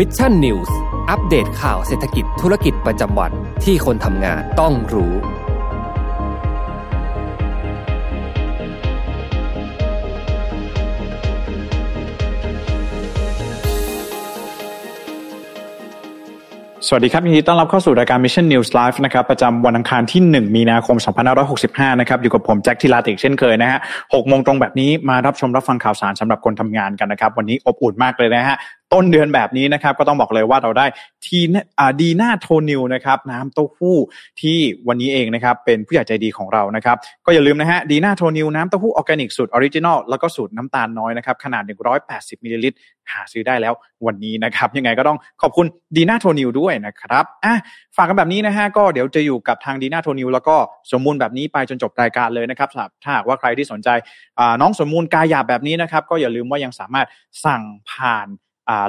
Mission News อัปเดตข่าวเศรษฐกิจธุรกิจประจำวันที่คนทำงานต้องรู้ สวัสดีครับยินดีต้อนรับเข้าสู่รายการ Mission News Live นะครับประจำวันอังคารที่ 1 มีนาคม 2565 นะครับอยู่กับผมแจ็คทิลาติกเช่นเคยนะฮะ6โมงตรงแบบนี้มารับชมรับฟังข่าวสารสำหรับคนทำงานกันนะครับ วันนี้อบอุ่นมากเลยนะฮะ ต้นเดือนแบบนี้นะครับ ก็ต้องบอกเลยว่าเราได้ทีดีน่าโทนิวนะครับน้ำเต้าหู้ที่วันนี้เองนะครับเป็นผู้ใหญ่ใจดีของเรานะครับก็อย่าลืมนะฮะดีน่าโทนิวน้ำเต้าหู้ออร์แกนิกสูตรออริจินอลแล้วก็สูตรน้ำตาลน้อยนะครับขนาด 180มิลลิลิตรหาซื้อได้แล้ววันนี้นะครับ ยังไงก็ต้องขอบคุณดีน่าโทนิวด้วยนะครับอะฝากกันแบบนี้นะฮะก็เดี๋ยวจะอยู่กับทางดีน่าโทนิวแล้วก็สมมูลแบบนี้ไปจนจบรายการเลยนะครับถ้าหากว่าใครที่สนใจน้องสมมูลกายหยาบแบบนี้นะครับก็อย่าลืมว่ายังสามารถสั่งผ่าน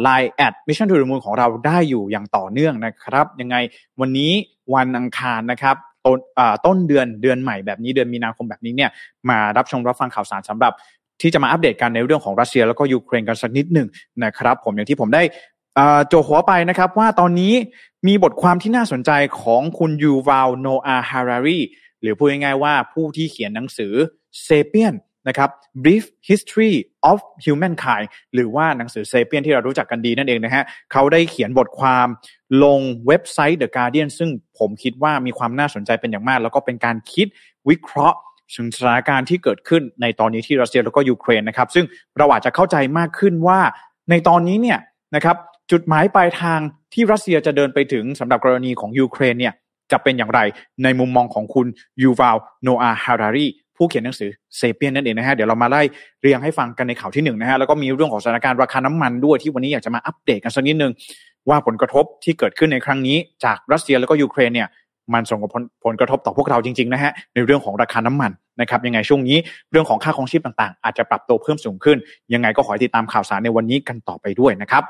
ไลน์แอด Mission To The Moon ของเราได้อยู่อย่างต่อเนื่องนะครับ ยังไงวันนี้วันอังคารนะครับต้นต้นเดือนเดือนใหม่แบบนี้เดือนมีนาคมแบบนี้เนี่ยมารับชมรับฟังข่าวสารสำหรับ ที่จะมาอัปเดตกันในเรื่องของรัสเซียแล้วก็ยูเครนกันสักนิดหนึ่งนะครับ ผมอย่างที่ผมได้จั่วหัวไปนะครับว่าตอนนี้มีบทความที่น่าสนใจของคุณยูวาลโนอาฮารารีหรือพูดง่ายๆว่าผู้ที่เขียนหนังสือเซเปียน นะครับ Brief History of Humankind หรือว่าหนังสือเซเปียนที่เรารู้จักกันดีนั่นเองนะฮะเขาได้เขียนบทความลงเว็บไซต์ The Guardian ซึ่งผมคิดว่ามีความน่าสนใจเป็นอย่างมาก แล้วก็เป็นการคิดวิเคราะห์ถึงสถานการณ์ที่เกิดขึ้นในตอนนี้ที่รัสเซียแล้วก็ยูเครนนะครับ ซึ่งเราอาจจะเข้าใจมากขึ้นว่าในตอนนี้เนี่ยนะครับจุดหมายปลายทางที่รัสเซียจะเดินไปถึงสำหรับกรณีของยูเครนเนี่ยจะเป็นอย่างไรในมุมมองของคุณยูวาลโนอาฮารารี ผู้เขียนหนังสือเซเปียนนั่นเองนะฮะเดี๋ยวเรามาไล่เรียงให้ฟังกันในข่าวที่หนึ่งนะฮะแล้วก็มีเรื่องของสถานการณ์ราคาน้ำมันด้วยที่วันนี้อยากจะมาอัปเดตกันสักนิดนึงว่าผลกระทบที่เกิดขึ้นในครั้งนี้จากรัสเซียแล้วก็ยูเครนเนี่ย มันส่งผลผลกระทบต่อพวกเราจริงๆนะฮะในเรื่องของราคาน้ำมันนะครับยังไงช่วงนี้เรื่องของค่าครองชีพต่างๆ อาจจะปรับตัวเพิ่มสูงขึ้น ยังไงก็ขอติดตามข่าวสารในวันนี้กันต่อไปด้วยนะครับ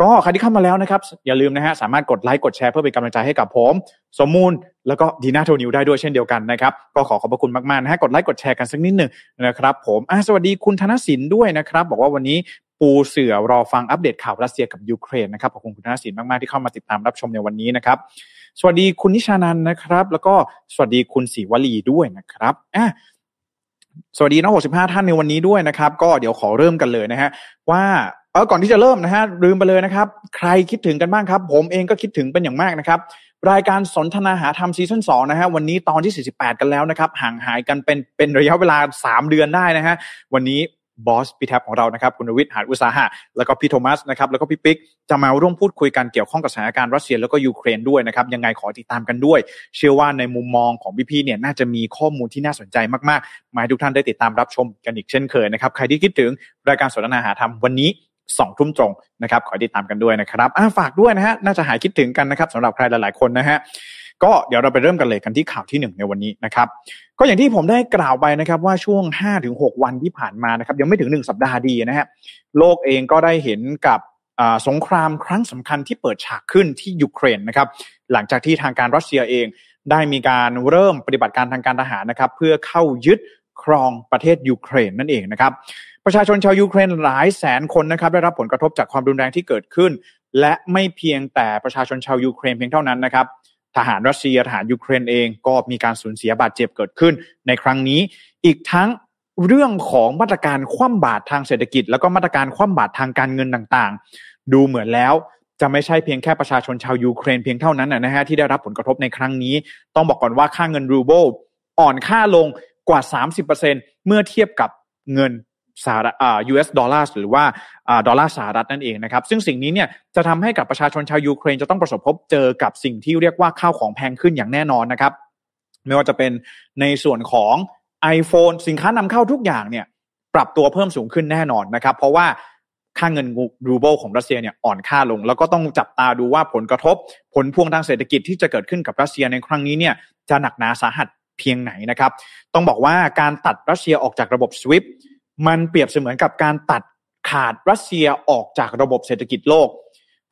ก็ใครที่เข้ามาแล้วนะครับ อย่าลืมนะฮะสามารถกดไลค์กดแชร์เพื่อเป็นกำลังใจให้กับผม สมมูลแล้วก็ดีน่าโทนิวได้ด้วยเช่นเดียวกันนะครับ ก็ขอขอบพระคุณมากๆนะฮะกดไลค์กดแชร์กันสักนิดหนึ่งนะครับผมสวัสดีคุณธนสินด้วยนะครับ บอกว่าวันนี้ปูเสือรอฟังอัปเดตข่าวรัสเซียกับยูเครนนะครับขอบคุณคุณธนสินมากๆที่เข้ามาติดตามรับชมในวันนี้นะครับ สวัสดีคุณนิชานันนะครับ แล้วก็สวัสดีคุณศรีวลีด้วยนะครับอะสวัสดีน้องหกสิบห้าท่านในวันนี้ด้วยนะครับ ก็เดี๋ยวขอเริ่มกันเลยนะฮะว่าเออก่อนที่จะเริ่มนะฮะลืมไปเลยนะครับ ใครคิดถึงกันบ้างครับ ผมเองก็คิดถึงเป็นอย่างมากนะครับ รายการสนทนาหาธรรมซีซั่นสองนะฮะวันนี้ตอนที่ 48 กันแล้วนะครับ ห่างหายกันเป็นเป็นระยะเวลา 3 เดือนได้นะฮะวันนี้ บอสพี่แท็บของเรานะครับคุณวิทย์หาอุตสาหะแล้วก็พี่โทมัสนะครับแล้วก็พี่ปิ๊กจะมาร่วมพูดคุยกันเกี่ยวข้องกับสถานการณ์รัสเซียแล้วก็ยูเครนด้วยนะครับยังไงขอติดตามกันด้วย เชื่อว่าในมุมมองของพี่ๆเนี่ยน่าจะมีข้อมูลที่น่าสนใจมากๆ มาให้ทุกท่านได้ติดตามรับชมกันอีกเช่นเคยนะครับใครที่คิดถึงรายการสนทนาหาธรรมวันนี้สองทุ่มตรงนะครับขอติดตามกันด้วยนะครับฝากด้วยนะฮะน่าจะหายคิดถึงกันนะครับสำหรับใครหลายๆคนนะฮะ ก็เดี๋ยวเราไปเริ่มกันเลยกันที่ข่าวที่ 1 ในวันนี้นะครับ ก็อย่างที่ผมได้กล่าวไปนะครับว่าช่วง 5-6 วันที่ผ่านมานะครับยังไม่ถึง 1 สัปดาห์ดีนะฮะโลกเองก็ได้เห็นกับสงครามครั้งสำคัญที่เปิดฉากขึ้นที่ยูเครนนะครับหลังจากที่ทางการรัสเซียเองได้มีการเริ่มปฏิบัติการทางการทหารนะครับ เพื่อเข้ายึดครองประเทศยูเครนนั่นเองนะครับ ประชาชนชาวยูเครนหลายแสนคนนะครับได้รับผลกระทบจากความรุนแรงที่เกิดขึ้น และไม่เพียงแต่ประชาชนชาวยูเครนเพียงเท่านั้นนะครับ ทหารรัสเซียทหารยูเครนเองก็มีการสูญเสียบาดเจ็บเกิดขึ้น ในครั้งนี้อีกทั้งเรื่องของมาตรการคว่ำบาตรทางเศรษฐกิจ แล้วก็มาตรการคว่ำบาตรทางการเงินต่างๆ ดูเหมือนแล้วจะไม่ใช่เพียงแค่ประชาชนชาวยูเครนเพียงเท่านั้นนะฮะที่ได้รับผลกระทบในครั้งนี้ ต้องบอกก่อนว่าค่าเงินรูเบิลอ่อนค่าลงกว่า 30%เมื่อเทียบกับเงิน สหรัฐอ่า US ดอลลาร์หรือว่าอ่าดอลลาร์สหรัฐนั่นเองนะครับ ซึ่งสิ่งนี้เนี่ยจะทำให้กับประชาชนชาวยูเครนจะต้องประสบพบเจอกับสิ่งที่เรียกว่าข้าวของแพงขึ้นอย่างแน่นอนนะครับ ไม่ว่าจะเป็นในส่วนของ iPhone สินค้านำเข้าทุกอย่างเนี่ยปรับตัวเพิ่มสูงขึ้นแน่นอนนะครับ เพราะว่าค่าเงินรูเบิลของรัสเซียเนี่ยอ่อนค่าลง แล้วก็ต้องจับตาดูว่าผลกระทบ ผลพวงทางเศรษฐกิจที่จะเกิดขึ้นกับรัสเซียในครั้งนี้เนี่ยจะหนักหนาสาหัสเพียงไหนนะครับ ต้องบอกว่าการตัดรัสเซียออกจากระบบ SWIFT มันเปรียบเสมือนกับการตัดขาดรัสเซียออกจากระบบเศรษฐกิจโลก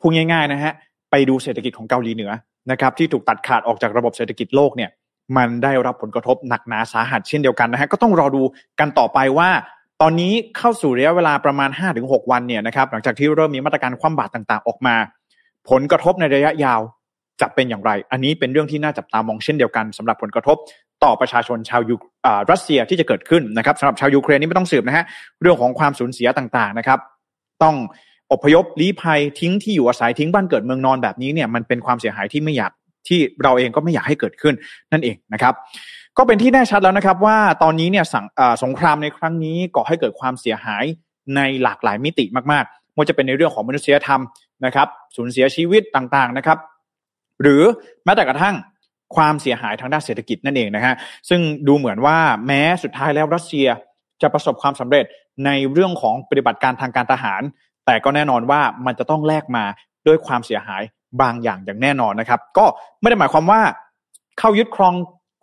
พูดง่ายๆนะฮะไปดูเศรษฐกิจของเกาหลีเหนือนะครับที่ถูกตัดขาดออกจากระบบเศรษฐกิจโลกเนี่ยมันได้รับผลกระทบหนักหนาสาหัสเช่นเดียวกันนะฮะก็ต้องรอดูกันต่อไปว่า ตอนนี้เข้าสู่ระยะเวลาประมาณ 5-6 วันเนี่ยนะครับหลังจากที่เริ่มมีมาตรการคว่ำบาตรต่างๆ ออกมา ผลกระทบในระยะยาวจะเป็นอย่างไร อันนี้เป็นเรื่องที่น่าจับตามองเช่นเดียวกันสำหรับผลกระทบ ต่อประชาชนชาวยูรัสเซียที่จะเกิดขึ้นนะครับสำหรับชาวยูเครนนี่ไม่ต้องสืบนะฮะเรื่องของความสูญเสียต่างๆนะครับ ต้องอพยพลี้ภัยทิ้งที่อยู่อาศัยทิ้งบ้านเกิดเมืองนอนแบบนี้เนี่ยมันเป็นความเสียหายที่ไม่อยากที่เราเองก็ไม่อยากให้เกิดขึ้นนั่นเองนะครับก็เป็นที่แน่ชัดแล้วนะครับว่าตอนนี้เนี่ยสงครามในครั้งนี้ก่อให้เกิดความเสียหายในหลากหลายมิติมากๆไม่ว่าจะเป็นในเรื่องของมนุษยธรรมนะครับสูญเสียชีวิตต่างๆนะครับ หรือแม้แต่กระทั่ง ความเสียหายทางด้านเศรษฐกิจนั่นเองนะฮะซึ่งดูเหมือนว่าแม้สุดท้ายแล้วรัสเซียจะประสบความสำเร็จในเรื่องของปฏิบัติการทางการทหาร แต่ก็แน่นอนว่ามันจะต้องแลกมาด้วยความเสียหายบางอย่างอย่างแน่นอนนะครับ ก็ไม่ได้หมายความว่าเข้ายึดครอง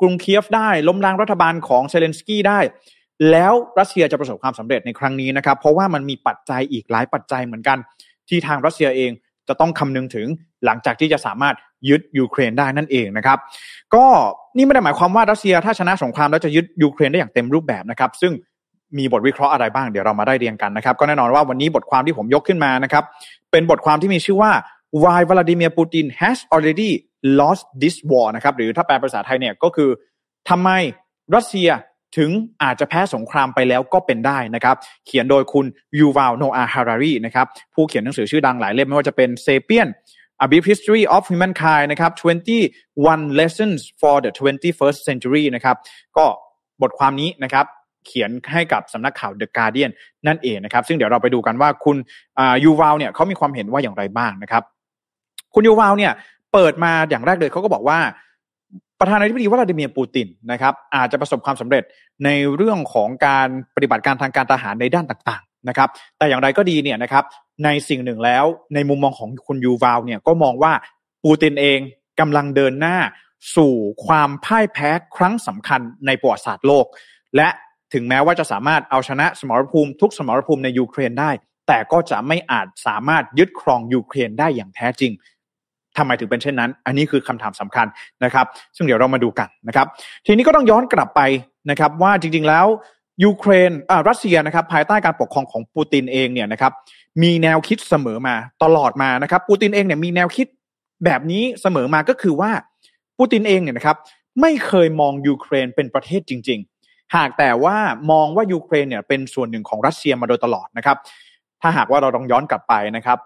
กรุงเคียฟได้ล้มล้างรัฐบาลของเซเลนสกี้ได้ แล้วรัสเซียจะประสบความสำเร็จในครั้งนี้นะครับ เพราะว่ามันมีปัจจัยอีกหลายปัจจัยเหมือนกัน ที่ทางรัสเซียเองจะต้องคำนึงถึงหลังจากที่จะสามารถ ยึดยูเครนได้นั่นเองนะครับ ก็นี่ไม่ได้หมายความว่ารัสเซียถ้าชนะสงครามแล้วจะยึดยูเครนได้อย่างเต็มรูปแบบนะครับ ซึ่งมีบทวิเคราะห์อะไรบ้างเดี๋ยวเรามาได้เรียงกันนะครับ ก็แน่นอนว่าวันนี้บทความที่ผมยกขึ้นมานะครับ เป็นบทความที่มีชื่อว่า why Vladimir Putin has already lost this war นะครับ หรือถ้าแปลภาษาไทยเนี่ยก็คือทำไมรัสเซียถึงอาจจะแพ้สงครามไปแล้วก็เป็นได้นะครับ เขียนโดยคุณยูวาลโนอาฮารารีนะครับ ผู้เขียนหนังสือชื่อดังหลายเล่มไม่ว่าจะเป็นเซเปียน A Brief History of Humankind นะครับ21 Lessons for the 21st Century นะครับ ก็บทความนี้นะครับเขียนให้กับสำนักข่าว The Guardian นั่นเองนะครับ ซึ่งเดี๋ยวเราไปดูกันว่าคุณยูวาลเนี่ยเขามีความเห็นว่าอย่างไรบ้างนะครับ คุณยูวาลเนี่ยเปิดมาอย่างแรกเลยเขาก็บอกว่าประธานาธิบดีวลาดิเมียร์ปูตินนะครับอาจจะประสบความสำเร็จในเรื่องของการปฏิบัติการทางการทหารในด้านต่าง นะครับ แต่อย่างไรก็ดีเนี่ยนะครับ ในสิ่งหนึ่งแล้วในมุมมองของคุณยูวาลเนี่ยก็มองว่าปูตินเองกำลังเดินหน้าสู่ความพ่ายแพ้ครั้งสำคัญในประวัติศาสตร์โลก และถึงแม้ว่าจะสามารถเอาชนะสมรภูมิทุกสมรภูมิในยูเครนได้ แต่ก็จะไม่อาจสามารถยึดครองยูเครนได้อย่างแท้จริงทำไมถึงเป็นเช่นนั้น อันนี้คือคำถามสำคัญนะครับ ซึ่งเดี๋ยวเรามาดูกันนะครับ ทีนี้ก็ต้องย้อนกลับไปนะครับว่าจริงๆแล้ว ยูเครนอ่ารัสเซียนะครับภายใต้การปกครองของปูตินเองเนี่ยนะครับมีแนวคิดเสมอมาตลอดมานะครับปูตินเองเนี่ยมีแนวคิดแบบนี้เสมอมาก็คือว่าปูตินเองเนี่ยนะครับไม่เคยมองยูเครนเป็นประเทศจริง ๆ หากแต่ว่ามองว่ายูเครนเนี่ยเป็นส่วนหนึ่งของรัสเซียมาโดยตลอดนะครับ ถ้าหากว่าเราลองย้อนกลับไปนะครับ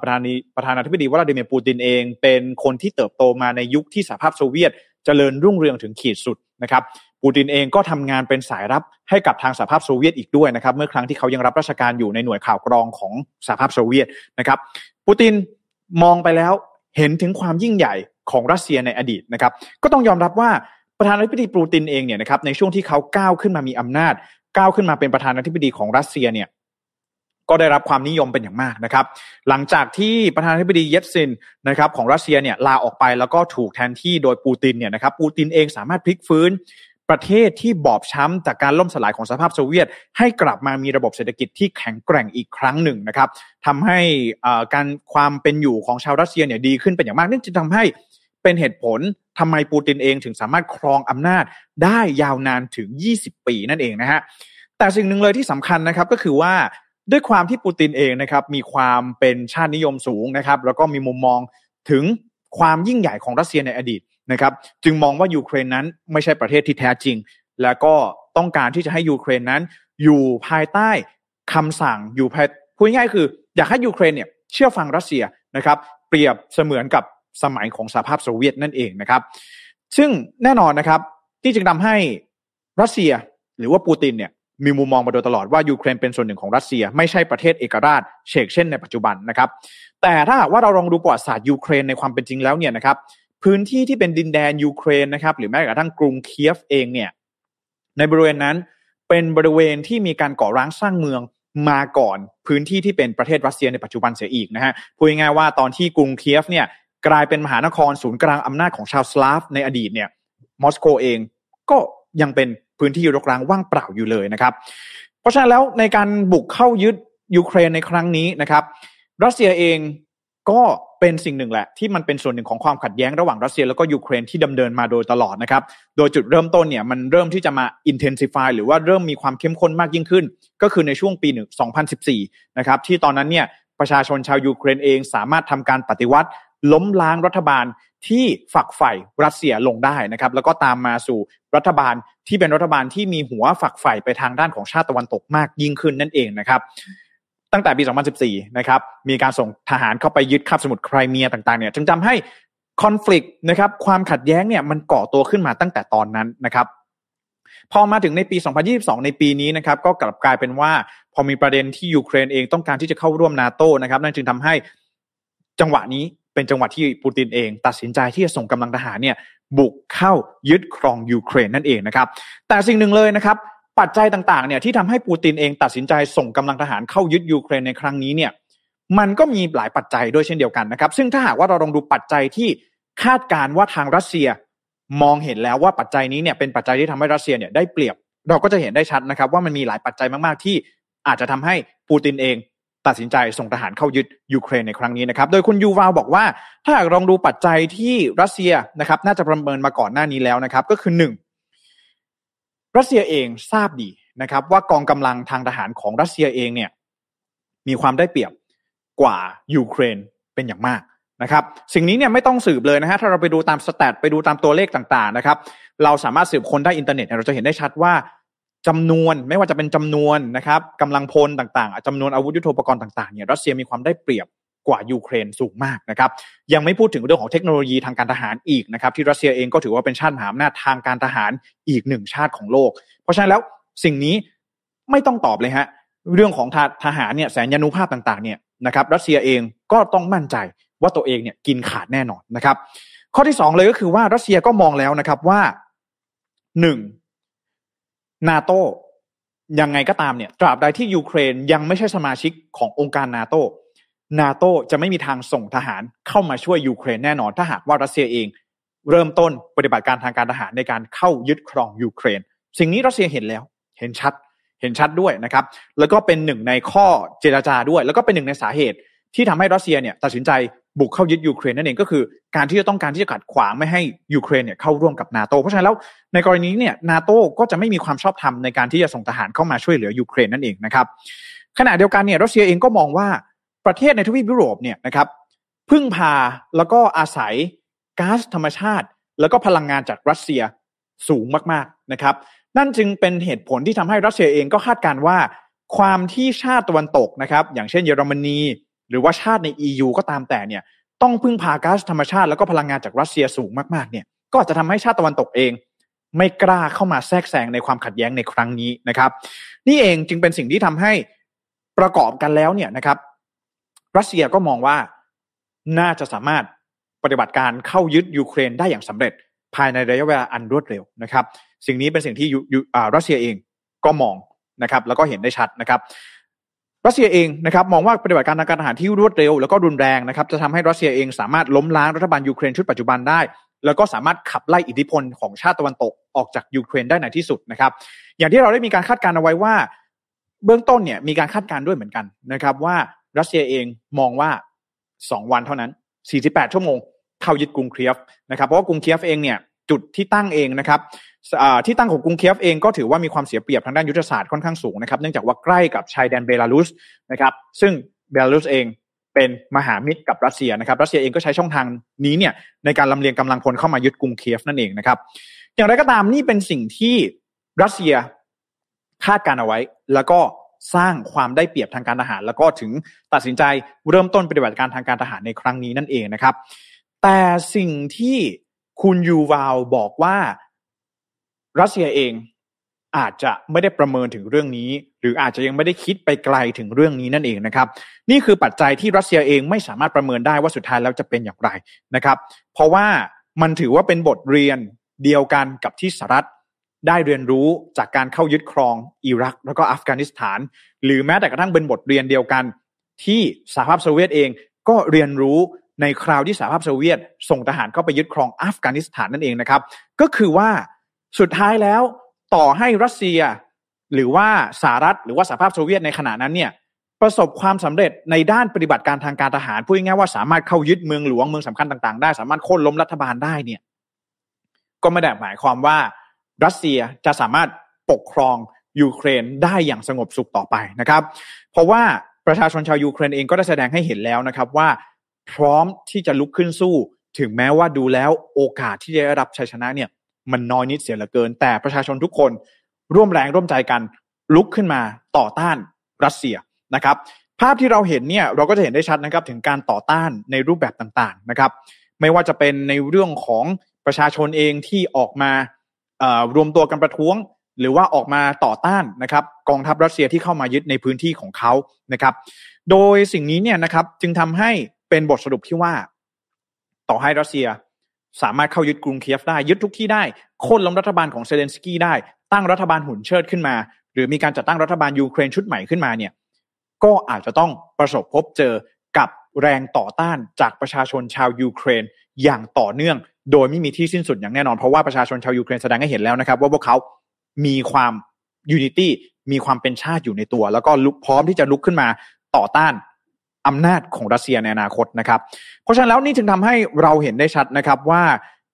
ประธานาประธานาธิบดีวลาดิเมียร์ปูตินเองเป็นคนที่เติบโตมาในยุคที่สหภาพโซเวียตเจริญรุ่งเรืองถึงขีดสุดนะครับ ปูตินเองก็ทำงานเป็นสายลับให้กับทางสหภาพโซเวียตอีกด้วยนะครับ เมื่อครั้งที่เขายังรับราชการอยู่ในหน่วยข่าวกรองของสหภาพโซเวียตนะครับ ปูตินมองไปแล้วเห็นถึงความยิ่งใหญ่ของรัสเซียในอดีตนะครับ ก็ต้องยอมรับว่าประธานาธิบดีปูตินเองเนี่ยนะครับในช่วงที่เขาก้าวขึ้นมามีอำนาจ ก้าวขึ้นมาเป็นประธานาธิบดีของรัสเซียเนี่ยก็ได้รับความนิยมเป็นอย่างมากนะครับ หลังจากที่ประธานาธิบดีเยลต์ซินนะครับของรัสเซียเนี่ยลาออกไปแล้วก็ถูกแทนที่โดยปูตินเนี่ยนะครับปูตินเองสามารถพลิกฟื้น ประเทศที่บอบช้ำจากการล่มสลายของสหภาพโซเวียต ให้กลับมามีระบบเศรษฐกิจที่แข็งแกร่งอีกครั้งหนึ่งนะครับทำให้การความเป็นอยู่ของชาวรัสเซียเนี่ยดีขึ้นเป็นอย่างมากนั่นจะทำให้เป็นเหตุผลทำไมปูตินเองถึงสามารถครองอำนาจได้ยาวนานถึง 20 ปีนั่นเองนะฮะแต่สิ่งหนึ่งเลยที่สำคัญนะครับก็คือว่าด้วยความที่ปูตินเองนะครับมีความเป็นชาตินิยมสูงนะครับแล้วก็มีมุมมองถึงความยิ่งใหญ่ของรัสเซียในอดีต นะครับจึงมองว่ายูเครนนั้นไม่ใช่ประเทศที่แท้จริง แล้วก็ต้องการที่จะให้ยูเครนนั้น อยู่ภายใต้คำสั่งอยู่ภายพูดง่ายคือ อยากให้ยูเครนเนี่ยเชื่อฟังรัสเซียนะครับ เปรียบเสมือนกับสมัยของสหภาพโซเวียตนั่นเองนะครับ ซึ่งแน่นอนนะครับ ที่จึงทำให้รัสเซียหรือว่าปูตินเนี่ยมีมุมมองมาโดยตลอดว่ายูเครนเป็นส่วนหนึ่งของรัสเซีย ไม่ใช่ประเทศเอกราชเฉกเช่นในปัจจุบันนะครับ แต่ถ้าหากว่าเราลองดูประวัติศาสตร์ยูเครนในความเป็นจริงแล้วเนี่ยนะครับ พื้นที่ที่เป็นดินแดนยูเครนนะครับ หรือแม้กระทั่งกรุงเคียฟเองเนี่ย ในบริเวณนั้นเป็นบริเวณที่มีการก่อร้างสร้างเมืองมาก่อนพื้นที่ที่เป็นประเทศรัสเซียในปัจจุบันเสียอีกนะฮะพูดง่ายๆว่าตอนที่กรุงเคียฟเนี่ยกลายเป็นมหานครศูนย์กลางอำนาจของชาวสลาฟในอดีตเนี่ยมอสโกเองก็ยังเป็นพื้นที่รกร้างว่างเปล่าอยู่เลยนะครับ เพราะฉะนั้นแล้วในการบุกเข้ายึดยูเครนในครั้งนี้นะครับ รัสเซียเองก็ เป็นสิ่งหนึ่งแหละ ที่มันเป็นส่วนหนึ่งของความขัดแย้งระหว่างรัสเซียแล้วก็ยูเครนที่ดำเนินมาโดยตลอดนะครับโดยจุดเริ่มต้นเนี่ยมันเริ่มที่จะมา intensify หรือว่าเริ่มมีความเข้มข้นมากยิ่งขึ้น ก็คือในช่วงปีหนึ่ง2014 นะครับที่ตอนนั้นเนี่ยประชาชนชาวยูเครนเองสามารถทำการปฏิวัติ ล้มล้างรัฐบาลที่ฝักใฝ่รัสเซียลงได้นะครับแล้วก็ตามมาสู่รัฐบาลที่เป็นรัฐบาลที่มีหัวฝักใฝ่ไปทางด้านของชาติตะวันตกมากยิ่งขึ้นนั่นเองนะครับ ตั้งแต่ปี 2014 นะครับ มีการส่งทหารเข้าไปยึดคาบสมุทรไครเมียต่างๆ เนี่ย จึงทำให้คอน FLICT นะครับ ความขัดแย้งเนี่ยมันก่อตัวขึ้นมาตั้งแต่ตอนนั้นนะครับ พอมาถึงในปี 2022 ในปีนี้นะครับ ก็กลับกลายเป็นว่า พอมีประเด็นที่ยูเครนเองต้องการที่จะเข้าร่วมนาโตนะครับ นั่นจึงทำให้จังหวะนี้เป็นจังหวะที่ปูตินเอง ตัดสินใจที่จะส่งกำลังทหารเนี่ยบุกเข้ายึดครองยูเครนนั่นเองนะครับ แต่สิ่งหนึ่งเลยนะครับ ปัจจัยต่างๆเนี่ยที่ทำให้ปูตินเองตัดสินใจส่งกำลังทหารเข้ายึดยูเครนในครั้งนี้เนี่ยมันก็มีหลายปัจจัยด้วยเช่นเดียวกันนะครับ ซึ่งถ้าหากว่าเราลองดูปัจจัยที่คาดการณ์ว่าทางรัสเซียมองเห็นแล้วว่าปัจจัยนี้เนี่ยเป็นปัจจัยที่ทำให้รัสเซียเนี่ยได้เปรียบ เราก็จะเห็นได้ชัดนะครับ ว่ามันมีหลายปัจจัยมากๆ ที่อาจจะทำให้ปูตินเองตัดสินใจส่งทหารเข้ายึดยูเครนในครั้งนี้นะครับ โดยคุณยูวาลบอกว่า ถ้าหากลองดูปัจจัยที่รัสเซียนะครับน่าจะประเมินมาก่อนหน้านี้แล้วนะครับ ก็คือหนึ่ง รัสเซียเองทราบดีนะครับว่ากองกำลังทางทหารของรัสเซียเองเนี่ยมีความได้เปรียบกว่ายูเครนเป็นอย่างมากนะครับสิ่งนี้เนี่ยไม่ต้องสืบเลยนะฮะถ้าเราไปดูตาม stat ไปดูตามตัวเลขต่างๆนะครับเราสามารถสืบค้นได้อินเทอร์เน็ตเราจะเห็นได้ชัดว่าจำนวนไม่ว่าจะเป็นจำนวนนะครับกำลังพลต่างๆจำนวนอาวุธยุทโธปกรณ์ต่างๆเนี่ยรัสเซียมีความได้เปรียบ กว่ายูเครนสูงมากนะครับยังไม่พูดถึงเรื่องของเทคโนโลยีทางการทหารอีกนะครับที่รัสเซียเองก็ถือว่าเป็นชาติมหาอำนาจทางการทหารอีกหนึ่งชาติของโลก เพราะฉะนั้นแล้วสิ่งนี้ไม่ต้องตอบเลยฮะเรื่องของทหารเนี่ยแสนยานุภาพต่างๆเนี่ยนะครับรัสเซียเองก็ต้องมั่นใจว่าตัวเองเนี่ยกินขาดแน่นอนนะครับ ข้อที่สองเลยก็คือว่ารัสเซียก็มองแล้วนะครับว่าหนึ่งนาโตยังไงก็ตามเนี่ยตราบใดที่ยูเครนยังไม่ใช่สมาชิกขององค์การนาโต นาโตจะไม่มีทางส่งทหารเข้ามาช่วยยูเครนแน่นอน ถ้าหากว่ารัสเซียเอง เริ่มต้นปฏิบัติการทางการทหารในการเข้ายึดครองยูเครน สิ่งนี้รัสเซียเห็นแล้ว เห็นชัด เห็นชัดด้วยนะครับ แล้วก็เป็นหนึ่งในข้อเจรจาด้วย แล้วก็เป็นหนึ่งในสาเหตุ ที่ทำให้รัสเซียเนี่ยตัดสินใจบุกเข้ายึดยูเครนนั่นเองก็คือ การที่จะต้องการที่จะขัดขวางไม่ให้ยูเครนเนี่ยเข้าร่วมกับนาโตเพราะฉะนั้นแล้วในกรณีนี้เนี่ยนาโตก็จะไม่มีความชอบธรรมในการที่จะส่งทหารเข้ามาช่วยเหลือยูเครนนั่นเองนะครับขณะเดียวกันเนี่ยรัสเซียเองก็มองว่า ประเทศในทวีปยุโรปเนี่ยนะครับพึ่งพาแล้วก็อาศัยก๊าซธรรมชาติ แล้วก็พลังงานจากรัสเซียสูงมากๆนะครับ นั่นจึงเป็นเหตุผลที่ทำให้รัสเซียเองก็คาดการว่า ความที่ชาติตะวันตกนะครับ อย่างเช่นเยอรมนี หรือว่าชาติใน EU ก็ตามแต่เนี่ยต้องพึ่งพาก๊าซธรรมชาติ แล้วก็พลังงานจากรัสเซียสูงมากๆเนี่ยก็อาจจะทำให้ชาติตะวันตกเอง ไม่กล้าเข้ามาแทรกแซงในความขัดแย้งในครั้งนี้นะครับ นี่เองจึงเป็นสิ่งที่ทำให้ประกอบกันแล้วเนี่ยนะครับ รัสเซียก็มองว่าน่าจะสามารถปฏิบัติการเข้ายึดยูเครนได้อย่างสำเร็จ ภายในระยะเวลาอันรวดเร็วนะครับ สิ่งนี้เป็นสิ่งที่รัสเซียเองก็มองนะครับแล้วก็เห็นได้ชัดนะครับรัสเซียเองนะครับมองว่าปฏิบัติการทางการทหารที่รวดเร็ว แล้วก็รุนแรงนะครับจะทำให้รัสเซียเองสามารถล้มล้างรัฐบาลยูเครนชุดปัจจุบันได้ แล้วก็สามารถขับไล่อิทธิพลของชาติตะวันตกออกจากยูเครนได้ในที่สุดนะครับ อย่างที่เราได้มีการคาดการณ์เอาไว้ว่า เบื้องต้นเนี่ยมีการคาดการณ์ด้วยเหมือนกันนะครับว่า รัสเซียเองมองว่าสองวันเท่านั้น 48 ชั่วโมง เข้ายึดกรุงเคียฟนะครับ เพราะว่ากรุงเคียฟเองเนี่ยจุดที่ตั้งเองนะครับที่ตั้งของกรุงเคียฟเองก็ถือว่ามีความเสียเปรียบทางด้านยุทธศาสตร์ค่อนข้างสูงนะครับเนื่องจากว่าใกล้กับชายแดนเบลารุสนะครับซึ่งเบลารุสเองเป็นมหามิตรกับรัสเซียนะครับรัสเซียเองก็ใช้ช่องทางนี้เนี่ยในการลำเลียงกำลังพลเข้ามายึดกรุงเคียฟนั่นเองนะครับ อย่างไรก็ตามนี่เป็นสิ่งที่รัสเซียคาดการเอาไว้ แล้วก็ สร้างความได้เปรียบทางการทหาร แล้วก็ถึงตัดสินใจเริ่มต้นปฏิบัติการทางการทหารในครั้งนี้นั่นเองนะครับ แต่สิ่งที่คุณยูวาลบอกว่ารัสเซียเองอาจจะไม่ได้ประเมินถึงเรื่องนี้ หรืออาจจะยังไม่ได้คิดไปไกลถึงเรื่องนี้นั่นเองนะครับ นี่คือปัจจัยที่รัสเซียเองไม่สามารถประเมินได้ว่าสุดท้ายแล้วจะเป็นอย่างไรนะครับ เพราะว่ามันถือว่าเป็นบทเรียนเดียวกันกับที่สหรัฐ ได้เรียนรู้จากการเข้ายึดครองอิรัก แล้วก็อัฟกานิสถาน หรือแม้แต่กระทั่งเป็นบทเรียนเดียวกัน ที่สหภาพโซเวียตเองก็เรียนรู้ในคราวที่สหภาพโซเวียต ส่งทหารเข้าไปยึดครองอัฟกานิสถานนั่นเองนะครับ ก็คือว่าสุดท้ายแล้วต่อให้รัสเซีย หรือว่าสหรัฐหรือว่าสหภาพโซเวียตในขณะนั้นเนี่ยประสบความสำเร็จในด้านปฏิบัติการทางการทหารพูดง่ายๆว่าสามารถเข้ายึดเมืองหลวงเมืองสำคัญต่างๆ ได้ สามารถโค่นล้มรัฐบาลได้เนี่ย ก็ไม่ได้หมายความว่า รัสเซียจะสามารถปกครองยูเครนได้อย่างสงบสุขต่อไปนะครับ เพราะว่าประชาชนชาวยูเครนเองก็ได้แสดงให้เห็นแล้วนะครับว่าพร้อมที่จะลุกขึ้นสู้ ถึงแม้ว่าดูแล้วโอกาสที่จะได้รับชัยชนะเนี่ยมันน้อยนิดเสียเหลือเกิน แต่ประชาชนทุกคนร่วมแรงร่วมใจกันลุกขึ้นมาต่อต้านรัสเซียนะครับ ภาพที่เราเห็นเนี่ยเราก็จะเห็นได้ชัดนะครับถึงการต่อต้านในรูปแบบต่างๆนะครับ ไม่ว่าจะเป็นในเรื่องของประชาชนเองที่ออกมา รวมตัวกันประท้วง หรือว่าออกมาต่อต้านนะครับ กองทัพรัสเซียที่เข้ามายึดในพื้นที่ของเขานะครับ โดยสิ่งนี้เนี่ยนะครับจึงทำให้เป็นบทสรุปที่ว่า ต่อให้รัสเซียสามารถเข้ายึดกรุงเคียฟได้ ยึดทุกที่ได้โค่นล้มรัฐบาลของเซเลนสกี้ได้ ตั้งรัฐบาลหุ่นเชิดขึ้นมา หรือมีการจัดตั้งรัฐบาลยูเครนชุดใหม่ขึ้นมาเนี่ยก็อาจจะต้องประสบพบเจอกับแรงต่อต้านจากประชาชนชาวยูเครน อย่างต่อเนื่อง โดยไม่มีที่สิ้นสุดอย่างแน่นอน เพราะว่าประชาชนชาวยูเครนแสดงให้เห็นแล้วนะครับ ว่าพวกเขามีความ unity มีความเป็นชาติอยู่ในตัว แล้วก็ลุกพร้อมที่จะลุกขึ้นมาต่อต้านอำนาจของรัสเซียในอนาคตนะครับ เพราะฉะนั้นแล้วนี่จึงทำให้เราเห็นได้ชัดนะครับว่า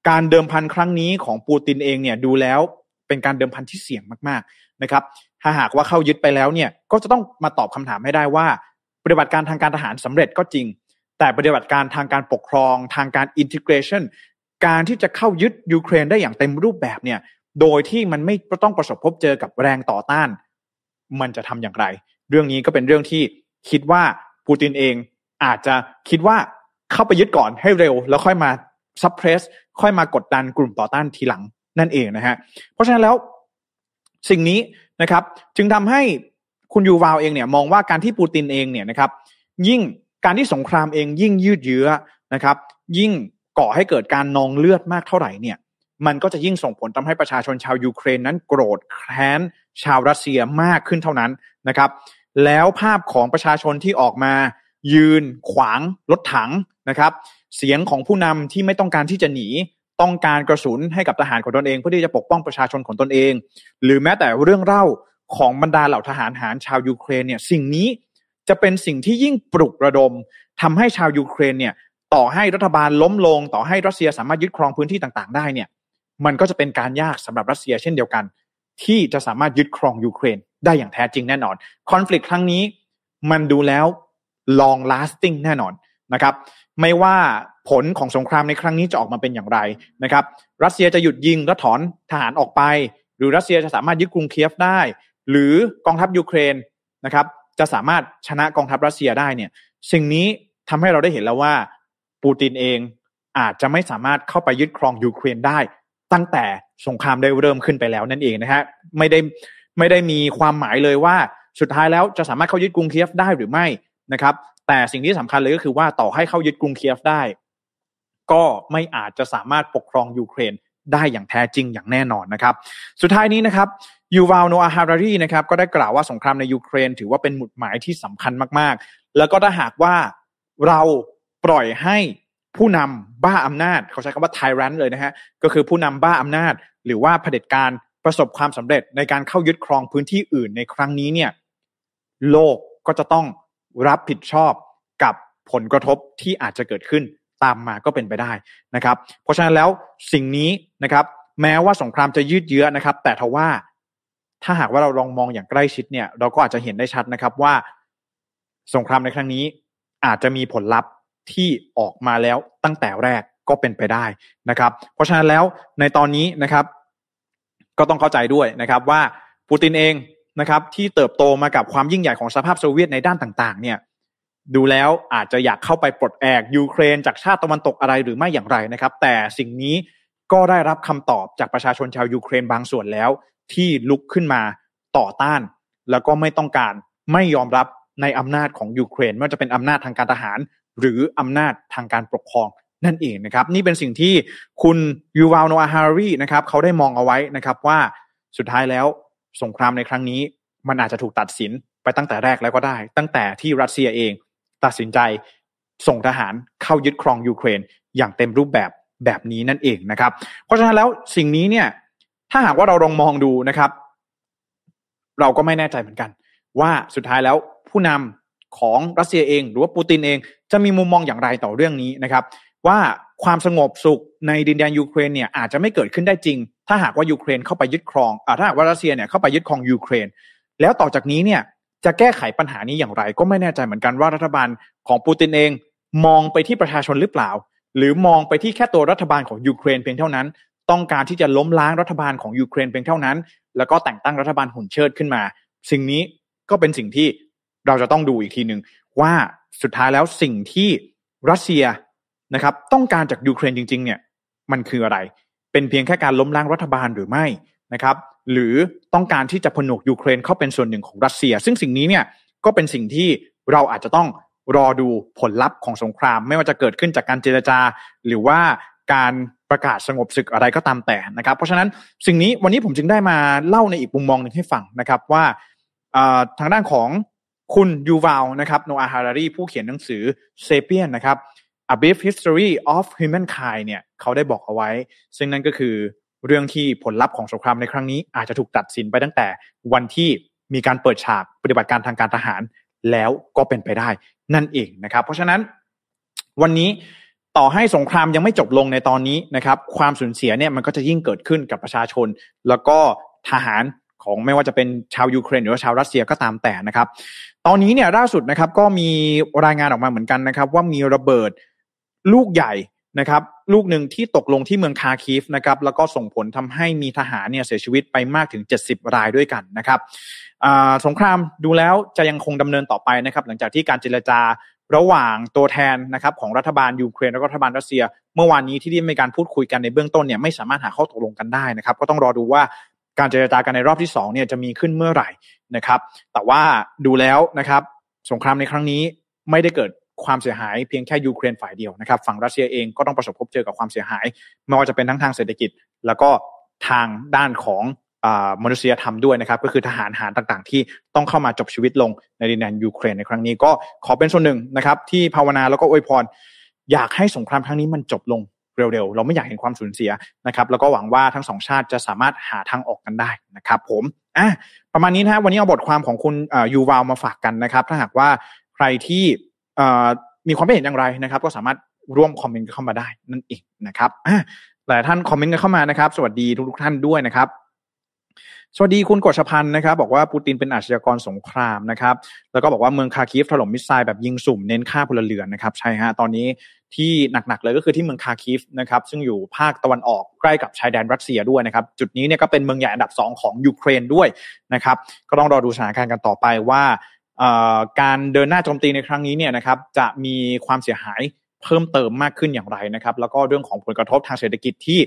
การเดิมพันครั้งนี้ของปูตินเองเนี่ยดูแล้วเป็นการเดิมพันที่เสี่ยงมากๆนะครับ ถ้าหากว่าเข้ายึดไปแล้วเนี่ยก็จะต้องมาตอบคำถามให้ได้ว่า ปฏิบัติการทางการทหารสำเร็จก็จริง แต่ปฏิบัติการทางการปกครองทางการ integration การที่จะเข้ายึดยูเครนได้อย่างเต็มรูปแบบเนี่ย โดยที่มันไม่ต้องประสบพบเจอกับแรงต่อต้าน มันจะทำอย่างไร เรื่องนี้ก็เป็นเรื่องที่คิดว่าปูตินเองอาจจะคิดว่าเข้าไปยึดก่อนให้เร็ว แล้วค่อยมาซับเพรสค่อยมากดดันกลุ่มต่อต้านทีหลังนั่นเองนะฮะเพราะฉะนั้นแล้วสิ่งนี้นะครับ จึงทำให้คุณยูวาวเองเนี่ย มองว่าการที่ปูตินเองเนี่ยนะครับ ยิ่ง การที่สงครามเองยิ่งยืดเยื้อนะครับ ยิ่งก่อให้เกิดการนองเลือดมากเท่าไหร่เนี่ยมันก็จะยิ่งส่งผลทำให้ประชาชนชาวยูเครนนั้นโกรธแค้นชาวรัสเซียมากขึ้นเท่านั้นนะครับ แล้วภาพของประชาชนที่ออกมา ยืนขวางรถถังนะครับ เสียงของผู้นำที่ไม่ต้องการที่จะหนีต้องการกระสุนให้กับทหารของตนเอง เพื่อที่จะปกป้องประชาชนของตนเอง หรือแม้แต่เรื่องเล่าของบรรดาเหล่าทหารหารชาวยูเครนเนี่ยสิ่งนี้ จะเป็นสิ่งที่ยิ่งปลุกระดมทำให้ชาวยูเครนเนี่ยต่อให้รัฐบาลล้มลง ต่อให้รัสเซียสามารถยึดครองพื้นที่ต่างๆ ได้เนี่ยมันก็จะเป็นการยากสำหรับรัสเซียเช่นเดียวกัน ที่จะสามารถยึดครองยูเครนได้อย่างแท้จริงแน่นอนคอน FLICT ครั้งนี้มันดูแล้ว long lasting แน่นอนนะครับ ไม่ว่าผลของสงครามในครั้งนี้จะออกมาเป็นอย่างไรนะครับ รัสเซียจะหยุดยิงและถอนทหารออกไป หรือรัสเซียจะสามารถยึดกรุงเคียฟได้ หรือกองทัพยูเครนนะครับ จะสามารถชนะกองทัพรัสเซียได้เนี่ย สิ่งนี้ทำให้เราได้เห็นแล้วว่า ปูตินเองอาจจะไม่สามารถเข้าไปยึดครองยูเครนได้ ตั้งแต่สงครามได้เริ่มขึ้นไปแล้วนั่นเองนะฮะไม่ได้ไม่ได้มีความหมายเลยว่าสุดท้ายแล้วจะสามารถเข้ายึดกรุงเคียฟได้หรือไม่นะครับ แต่สิ่งที่สำคัญเลยก็คือว่าต่อให้เข้ายึดกรุงเคียฟได้ ก็ไม่อาจจะสามารถปกครองยูเครน ได้อย่างแท้จริงอย่างแน่นอนนะครับ สุดท้ายนี้นะครับยูวาลโนอาฮารารีนะครับก็ได้กล่าวว่าสงครามในยูเครน ถือว่าเป็นหมุดหมายที่สำคัญมากๆ แล้วก็ถ้าหากว่าเราปล่อยให้ผู้นำบ้าอำนาจ เขาใช้คำว่าไทรันเลยนะฮะก็คือผู้นำบ้าอำนาจ หรือว่าเผด็จการประสบความสำเร็จในการเข้ายึดครองพื้นที่อื่นในครั้งนี้เนี่ยโลกก็จะต้องรับผิดชอบกับผลกระทบที่อาจจะเกิดขึ้น ตามมาก็เป็นไปได้นะครับ เพราะฉะนั้นแล้วสิ่งนี้นะครับ แม้ว่าสงครามจะยืดเยื้อนะครับ แต่ทว่าถ้าหากว่าเราลองมองอย่างใกล้ชิดเนี่ย เราก็อาจจะเห็นได้ชัดนะครับว่า สงครามในครั้งนี้อาจจะมีผลลัพธ์ที่ออกมาแล้วตั้งแต่แรกก็เป็นไปได้นะครับ เพราะฉะนั้นแล้วในตอนนี้นะครับ ก็ต้องเข้าใจด้วยนะครับว่าปูตินเองนะครับ ที่เติบโตมากับความยิ่งใหญ่ของสภาพโซเวียตในด้านต่าง ๆ เนี่ย ดูแล้วอาจจะอยากเข้าไปปลดแอกยูเครนจากชาติตะวันตกอะไรหรือไม่อย่างไรนะครับ แต่สิ่งนี้ก็ได้รับคำตอบจากประชาชนชาวยูเครนบางส่วนแล้ว ที่ลุกขึ้นมาต่อต้าน แล้วก็ไม่ต้องการไม่ยอมรับในอำนาจของยูเครนไม่ว่าจะเป็นอำนาจทางการทหาร หรืออำนาจทางการปกครองนั่นเองนะครับ นี่เป็นสิ่งที่คุณยูวาลโนอาฮารารีนะครับเขาได้มองเอาไว้นะครับว่าสุดท้ายแล้วสงครามในครั้งนี้ มันอาจจะถูกตัดสินไปตั้งแต่แรกแล้วก็ได้ ตั้งแต่ที่รัสเซียเอง ตัดสินใจส่งทหารเข้ายึดครองยูเครนอย่างเต็มรูปแบบแบบนี้นั่นเองนะครับ เพราะฉะนั้นแล้วสิ่งนี้เนี่ยถ้าหากว่าเราลองมองดูนะครับ เราก็ไม่แน่ใจเหมือนกัน ว่าสุดท้ายแล้วผู้นำของรัสเซียเอง หรือว่าปูตินเองจะมีมุมมองอย่างไรต่อเรื่องนี้นะครับ ว่าความสงบสุขในดินแดนยูเครนเนี่ยอาจจะไม่เกิดขึ้นได้จริง ถ้าหากว่ายูเครนเข้าไปยึดครองอถ้าหากว่ารัสเซียเนี่ยเข้าไปยึดครองยูเครน แล้วต่อจากนี้เนี่ย จะแก้ไขปัญหานี้อย่างไร ก็ไม่แน่ใจเหมือนกันว่ารัฐบาลของปูตินเอง มองไปที่ประชาชนหรือเปล่า หรือมองไปที่แค่ตัวรัฐบาลของยูเครนเพียงเท่านั้น ต้องการที่จะล้มล้างรัฐบาลของยูเครนเพียงเท่านั้น แล้วก็แต่งตั้งรัฐบาลหุ่นเชิดขึ้นมา สิ่งนี้ก็เป็นสิ่งที่เราจะต้องดูอีกทีหนึ่งว่าสุดท้ายแล้วสิ่งที่รัสเซียนะครับ ต้องการจากยูเครนจริง ๆ เนี่ย มันคืออะไร เป็นเพียงแค่การล้มล้างรัฐบาลหรือไม่ นะครับหรือต้องการที่จะผนวกยูเครนเข้าเป็นส่วนหนึ่งของรัสเซีย ซึ่งสิ่งนี้เนี่ยก็เป็นสิ่งที่เราอาจจะต้องรอดูผลลัพธ์ของสงคราม ไม่ว่าจะเกิดขึ้นจากการเจรจา หรือว่าการประกาศสงบศึกอะไรก็ตามแต่นะครับ เพราะฉะนั้นสิ่งนี้วันนี้ผมจึงได้มาเล่าในอีกมุมมองหนึ่งให้ฟังนะครับว่าทางด้านของคุณยูวาลนะครับโนอาฮารารีผู้เขียนหนังสือเซเปียนนะครับ A Brief History of Humankind เนี่ยเขาได้บอกเอาไว้ ซึ่งนั่นก็คือ เรื่องที่ผลลัพธ์ของสงครามในครั้งนี้อาจจะถูกตัดสินไปตั้งแต่วันที่มีการเปิดฉากปฏิบัติการทางการทหารแล้วก็เป็นไปได้นั่นเองนะครับ เพราะฉะนั้นวันนี้ต่อให้สงครามยังไม่จบลงในตอนนี้นะครับ ความสูญเสียเนี่ยมันก็จะยิ่งเกิดขึ้นกับประชาชน แล้วก็ทหารของไม่ว่าจะเป็นชาวยูเครนหรือว่าชาวรัสเซียก็ตามแต่นะครับ ตอนนี้เนี่ยล่าสุดนะครับก็มีรายงานออกมาเหมือนกันนะครับ ว่ามีระเบิดลูกใหญ่ นะครับลูกหนึ่งที่ตกลงที่เมืองคาคีฟนะครับแล้วก็ส่งผลทำให้มีทหารเนี่ยเสียชีวิตไปมากถึง 70 รายด้วยกันนะครับสงครามดูแล้วจะยังคงดำเนินต่อไปนะครับหลังจากที่การเจรจาระหว่างตัวแทนนะครับของรัฐบาลยูเครนและรัฐบาลรัสเซีย เมื่อวานนี้ที่ได้มีการพูดคุยกันในเบื้องต้นเนี่ยไม่สามารถหาข้อตกลงกันได้นะครับ ก็ต้องรอดูว่าการเจรจากันในรอบที่2เนี่ยจะมีขึ้นเมื่อไหร่นะครับ แต่ว่าดูแล้วนะครับ สงครามในครั้งนี้ไม่ได้เกิด ความเสียหายเพียงแค่ยูเครนฝ่ายเดียวนะครับ ฝั่งรัสเซียเองก็ต้องประสบพบเจอกับความเสียหายไม่ว่าจะเป็นทั้งทางเศรษฐกิจ แล้วก็ทางด้านของมนุษยธรรมด้วยนะครับ ก็คือทหารหารต่างๆ ที่ต้องเข้ามาจบชีวิตลงในดินแดนยูเครนในครั้งนี้ก็ขอเป็นส่วนหนึ่งนะครับ ที่ภาวนาแล้วก็อวยพร อยากให้สงครามครั้งนี้มันจบลงเร็วๆ เราไม่อยากเห็นความสูญเสียนะครับ แล้วก็หวังว่าทั้งสองชาติจะสามารถหาทางออกกันได้นะครับ ผมอะประมาณนี้นะวันนี้เอาบทความของคุณยูวาลมาฝากกันนะครับ ถ้าหากว่าใครที่ มีความเห็นอย่างไรนะครับ ก็สามารถร่วม comment เข้ามาได้นั่นเองนะครับอะหลายท่าน comment กันเข้ามานะครับ สวัสดีทุกท่านด้วยนะครับสวัสดีคุณกฤษพันธ์นะครับ บอกว่าปูตินเป็นอาชญากรสงครามนะครับ แล้วก็บอกว่าเมืองคาคีฟถล่ม missile แบบยิงสุ่มเน้นฆ่าพลเรือนนะครับ ใช่ฮะตอนนี้ที่หนักๆเลยก็คือที่เมืองคาคีฟนะครับ ซึ่งอยู่ภาคตะวันออกใกล้กับชายแดนรัสเซียด้วยนะครับ จุดนี้เนี่ยก็เป็นเมืองใหญ่อันดับ 2 ของยูเครนด้วยนะครับ ก็ต้องรอดูสถานการณ์กันต่อไปว่า การเดินหน้าโจมตีในครั้งนี้เนี่ยนะครับจะมีความเสียหายเพิ่มเติมมากขึ้นอย่างไรนะครับ แล้วก็เรื่องของผลกระทบทางเศรษฐกิจที่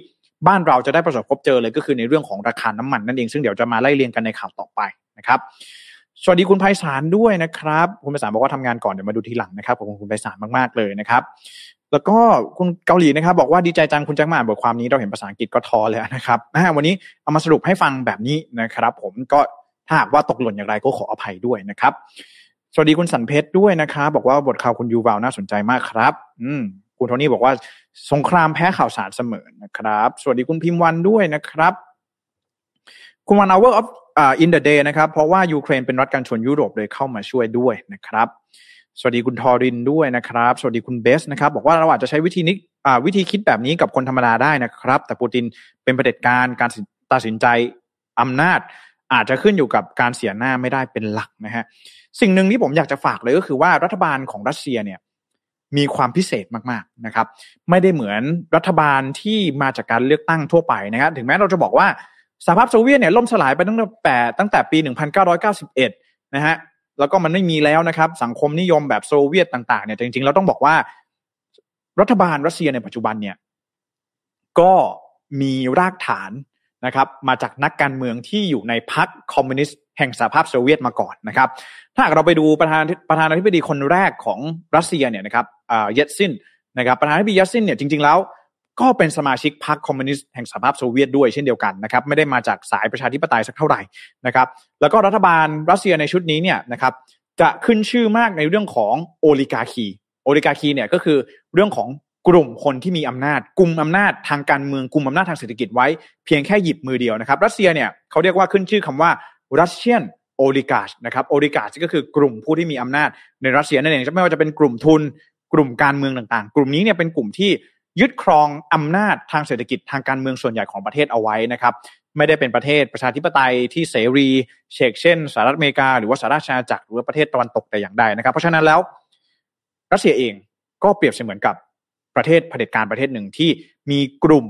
บ้านเราจะได้ประสบพบเจอเลยก็คือในเรื่องของราคาน้ำมันนั่นเองซึ่งเดี๋ยวจะมาไล่เรียงกันในข่าวต่อไปนะครับสวัสดีคุณไพศาลด้วยนะครับ คุณไพศาลบอกว่าทำงานก่อนเดี๋ยวมาดูทีหลังนะครับขอบคุณคุณไพศาลมากๆเลยนะครับ แล้วก็คุณเกาหลีนะครับ บอกว่าดีใจจังคุณแจ็คมาอ่านบทความนี้เราเห็นภาษาอังกฤษก็ทอเลยนะครับวันนี้เอามาสรุปให้ฟังแบบนี้นะครับ ผมก็ ถ้าหากว่าตกหล่นอย่างไรก็ขออภัยด้วยนะครับ สวัสดีคุณสันเพชรด้วยนะครับ บอกว่าบทข่าวคุณยูวาวน่าสนใจมากครับ อืมคุณโทนี่บอกว่าสงครามแพ้ข่าวสารเสมอนะครับ สวัสดีคุณพิมพ์วันด้วยนะครับ คุณวัน hour of uh, in the day นะครับ เพราะว่ายูเครนเป็นรัฐการชนยุโรปเลยเข้ามาช่วยด้วยนะครับ สวัสดีคุณทอรินด้วยนะครับ สวัสดีคุณเบสนะครับ บอกว่าเราอาจจะใช้วิธีนี้วิธีคิดแบบนี้กับคนธรรมดาได้นะครับ แต่ปูตินเป็นประเด็จการการตัดสินใจอำนาจ อาจจะขึ้นอยู่กับการเสียหน้าไม่ได้เป็นหลักนะฮะสิ่งหนึ่งที่ผมอยากจะฝากเลยก็คือว่ารัฐบาลของรัสเซียเนี่ยมีความพิเศษมากๆนะครับ ไม่ได้เหมือนรัฐบาลที่มาจากการเลือกตั้งทั่วไปนะครับถึงแม้เราจะบอกว่าสหภาพโซเวียตเนี่ยล่มสลายไปตั้งแต่ตั้งแต่ปี 1991 นะฮะแล้วก็มันไม่มีแล้วนะครับ สังคมนิยมแบบโซเวียตต่างๆเนี่ยจริงๆเราต้องบอกว่า รัฐบาลรัสเซียในปัจจุบันเนี่ยก็มีรากฐาน นะครับมาจากนักการเมืองที่อยู่ในพรรคคอมมิวนิสต์แห่งสหภาพโซเวียตมาก่อนนะครับ ถ้าเราไปดูประธานประธานาธิบดีคนแรกของรัสเซียเนี่ยนะครับเยลต์ซินนะครับประธานาธิบดีเยลต์ซินเนี่ยจริงๆแล้วก็เป็นสมาชิกพรรคคอมมิวนิสต์แห่งสหภาพโซเวียตด้วยเช่นเดียวกันนะครับไม่ได้มาจากสายประชาธิปไตยสักเท่าไหร่นะครับ แล้วก็รัฐบาลรัสเซียในชุดนี้เนี่ยนะครับจะขึ้นชื่อมากในเรื่องของโอลิกาคีโอลิกาคีเนี่ยก็คือเรื่องของ กลุ่มคนที่มีอำนาจกลุ่มอำนาจทางการเมืองกลุ่มอำนาจทางเศรษฐกิจไว้เพียงแค่หยิบมือเดียวนะครับ รัสเซียเนี่ยเขาเรียกว่าขึ้นชื่อคำว่ารัสเซียนโอลิกาชนะครับโอลิกาชก็คือกลุ่มผู้ที่มีอำนาจในรัสเซียนั่นเองไม่ว่าจะเป็นกลุ่มทุนกลุ่มการเมืองต่างๆ กลุ่มนี้เนี่ยเป็นกลุ่มที่ยึดครองอำนาจทางเศรษฐกิจทางการเมืองส่วนใหญ่ของประเทศเอาไว้นะครับไม่ได้เป็นประเทศประชาธิปไตยที่เสรีเฉกเช่นสหรัฐอเมริกา หรือว่าสหราชอาณาจักรหรือว่าประเทศตะวันตกแต่อย่างใดนะครับ เพราะฉะนั้นแล้วรัสเซียเองก็เปรียบเสมือนกับ ประเทศเผด็จการประเทศหนึ่งที่มีกลุ่ม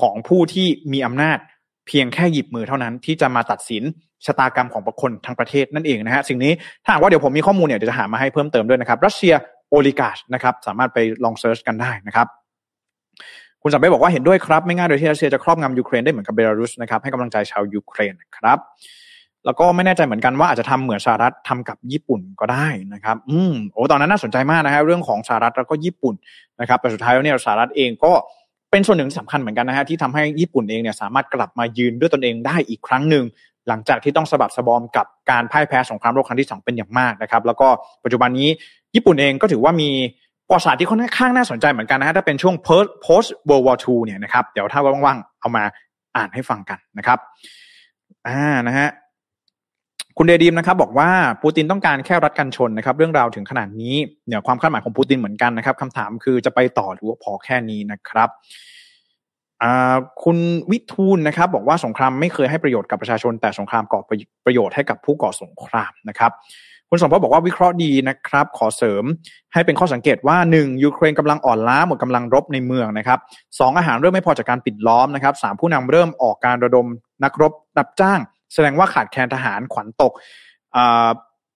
ของผู้ที่มีอำนาจเพียงแค่หยิบมือเท่านั้นที่จะมาตัดสินชะตากรรมของคนทั้งประเทศนั่นเองนะฮะสิ่งนี้ถ้าหากว่าเดี๋ยวผมมีข้อมูลเนี่ยเดี๋ยวจะหามาให้เพิ่มเติมด้วยนะครับ Russia oligarch นะครับสามารถไปลอง search กันได้นะครับคุณสัมเบบอกว่าเห็นด้วยครับ ไม่ง่ายโดยที่รัสเซียจะครอบงำยูเครนได้เหมือนกับเบลารุสนะครับให้กำลังใจชาวยูเครนครับ แล้วก็ไม่แน่ใจเหมือนกันว่าอาจจะทำเหมือนสหรัฐทำกับญี่ปุ่นก็ได้นะครับ อืมโอ้ตอนนั้นน่าสนใจมากนะครับเรื่องของสหรัฐแล้วก็ญี่ปุ่นนะครับแต่สุดท้ายแล้วเนี่ยสหรัฐเองก็เป็นส่วนหนึ่งสำคัญเหมือนกันนะฮะที่ทำให้ญี่ปุ่นเองเนี่ยสามารถกลับมายืนด้วยตนเองได้อีกครั้งหนึ่งหลังจากที่ต้องสะบัดสะบอมกับการพ่ายแพ้สงครามโลกครั้งที่สองเป็นอย่างมากนะครับ แล้วก็ปัจจุบันนี้ญี่ปุ่นเองก็ถือว่ามีประวัติศาสตร์ที่ค่อนข้างน่าสนใจเหมือนกันนะฮะถ้าเป็นช่วง post World War II เนี่ยนะครับเดี๋ยวถ้าว่างๆเอามาอ่านให้ฟังกันนะครับอ่านะฮะ คุณเดดีมนะครับบอกว่าปูตินต้องการแค่รัดกันชนนะครับเรื่องราวถึงขนาดนี้เนี่ยความคาดหมายของปูตินเหมือนกันนะครับคำถามคือจะไปต่อหรือว่าพอแค่นี้นะครับคุณวิทูลนะครับ บอกว่าสงครามไม่เคยให้ประโยชน์กับประชาชน แต่สงครามก่อประโยชน์ให้กับผู้ก่อสงครามนะครับ คุณสมพบอกว่าวิเคราะห์ดีนะครับ ขอเสริมให้เป็นข้อสังเกตว่าหนึ่งยูเครนกำลังอ่อนล้าหมดกำลังรบในเมืองนะครับสองอาหารเริ่มไม่พอจากการปิดล้อมนะครับสามผู้นำเริ่มออกการระดมนักรบรับจ้าง แสดงว่าขาดแคลนทหารขวัญตก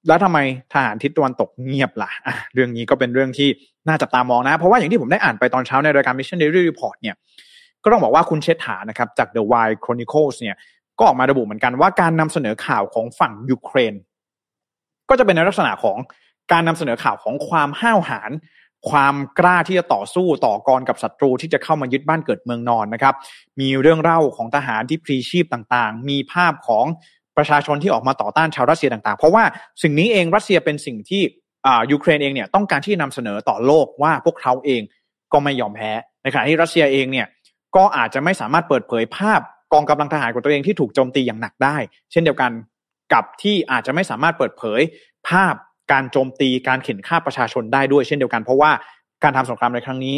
แล้วทำไมทหารทิศตะวันตกเงียบละ่ะ เรื่องนี้ก็เป็นเรื่องที่น่าจับตามองนะ เพราะว่าอย่างที่ผมได้อ่านไปตอนเช้าในรายการ Mission Daily Report เนี่ย ก็ต้องบอกว่าคุณเชษฐานะครับ จาก The Wire Chronicles เนี่ย ก็ออกมาระบุเหมือนกันว่าการนำเสนอข่าวของฝั่งยูเครน ก็จะเป็นในลักษณะของการนำเสนอข่าวของความห้าวหาญ ความกล้าที่จะต่อสู้ต่อกรกับศัตรูที่จะเข้ามายึดบ้านเกิดเมืองนอนนะครับ มีเรื่องเล่าของทหารที่พลีชีพต่างๆ มีภาพของประชาชนที่ออกมาต่อต้านชาวรัสเซียต่างๆ เพราะว่าสิ่งนี้เองรัสเซียเป็นสิ่งที่อ่ายูเครนเองเนี่ยต้องการที่นำเสนอต่อโลกว่าพวกเขาเองก็ไม่ยอมแพ้ในขณะที่รัสเซียเองเนี่ยก็อาจจะไม่สามารถเปิดเผยภาพกองกำลังทหารของตัวเองที่ถูกโจมตีอย่างหนักได้ เช่นเดียวกันกับที่อาจจะไม่สามารถเปิดเผยภาพ การโจมตีการเข็นฆ่าประชาชนได้ด้วยเช่นเดียวกันเพราะว่าการทำสงครามในครั้งนี้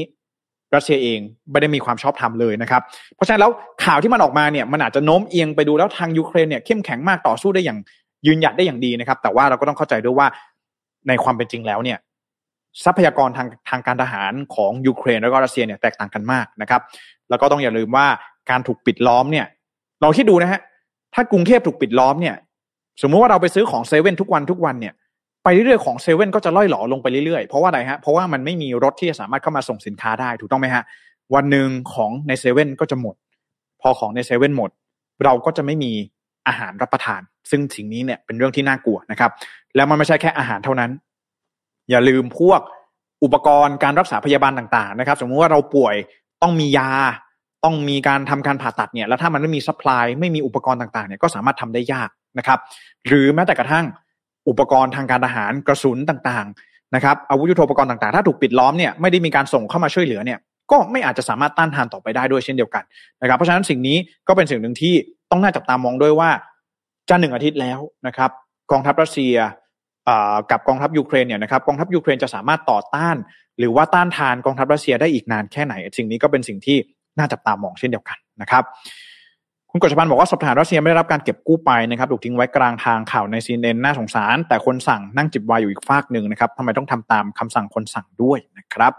รัสเซียเองไม่ได้มีความชอบธรรมเลยนะครับ เพราะฉะนั้นแล้วข่าวที่มันออกมาเนี่ยมันอาจจะโน้มเอียงไปดูแล้วทางยูเครนเนี่ยเข้มแข็งมากต่อสู้ได้อย่างยืนหยัดได้อย่างดีนะครับ แต่ว่าเราก็ต้องเข้าใจด้วยว่าในความเป็นจริงแล้วเนี่ย ทรัพยากรทางทางการทหารของยูเครนแล้วก็รัสเซียเนี่ยแตกต่างกันมากนะครับ แล้วก็ต้องอย่าลืมว่าการถูกปิดล้อมเนี่ยลองคิดดูนะฮะถ้ากรุงเทพถูกปิดล้อมเนี่ย สมมุติว่าเราไปซื้อของเซเว่นทุกวันทุกวันเนี่ย ไปเรื่อยๆของเซเว่นก็จะล่อยหลอลงไปเรื่อยๆ เพราะว่าอะไรฮะ เพราะว่ามันไม่มีรถที่จะสามารถเข้ามาส่งสินค้าได้ถูกต้องไหมฮะ วันหนึ่งของในเซเว่นก็จะหมด พอของในเซเว่นหมด เราก็จะไม่มีอาหารรับประทาน ซึ่งสิ่งนี้เนี่ยเป็นเรื่องที่น่ากลัวนะครับ แล้วมันไม่ใช่แค่อาหารเท่านั้น อย่าลืมพวกอุปกรณ์การรักษาพยาบาลต่างๆนะครับ สมมุติว่าเราป่วยต้องมียาต้องมีการทำการผ่าตัดเนี่ยแล้วถ้ามันไม่มี supply ไม่มีอุปกรณ์ต่างๆเนี่ยก็สามารถทำได้ยากนะครับ หรือแม้แต่กระทั่ง อุปกรณ์ทางการทหารกระสุนต่างๆนะครับอาวุธยุโทโธปกรณ์ต่างๆ ถ้าถูกปิดล้อมเนี่ยไม่ได้มีการส่งเข้ามาช่วยเหลือเนี่ยก็ไม่อาจจะสามารถต้านทานต่อไปได้ด้วยเช่นเดียวกันนะครับเพราะฉะนั้นสิ่งนี้ก็เป็นสิ่งหนึ่งที่ต้องน่าจับตามองด้วยว่าจะหนึ่งอาทิตย์แล้วนะครับ กองทัพรัสเซียกับกองทัพยูเครนเนี่ยนะครับกองทัพยูเครนจะสามารถต่อต้าน หรือว่าต้านทานกองทัพรัสเซียได้อีกนานแค่ไหน สิ่งนี้ก็เป็นสิ่งที่น่าจับตามองเช่นเดียวกันนะครับ คุณกฤษพันธ์บอกว่าสถานรัสเซียไม่ได้รับการเก็บกู้ไปนะครับถูกทิ้งไว้กลางทางข่าวในซีเอ็นน่าสงสาร แต่คนสั่งนั่งจิบวายอยู่อีกฝากหนึ่งนะครับทำไมต้องทำตามคำสั่งคนสั่งด้วยนะครับ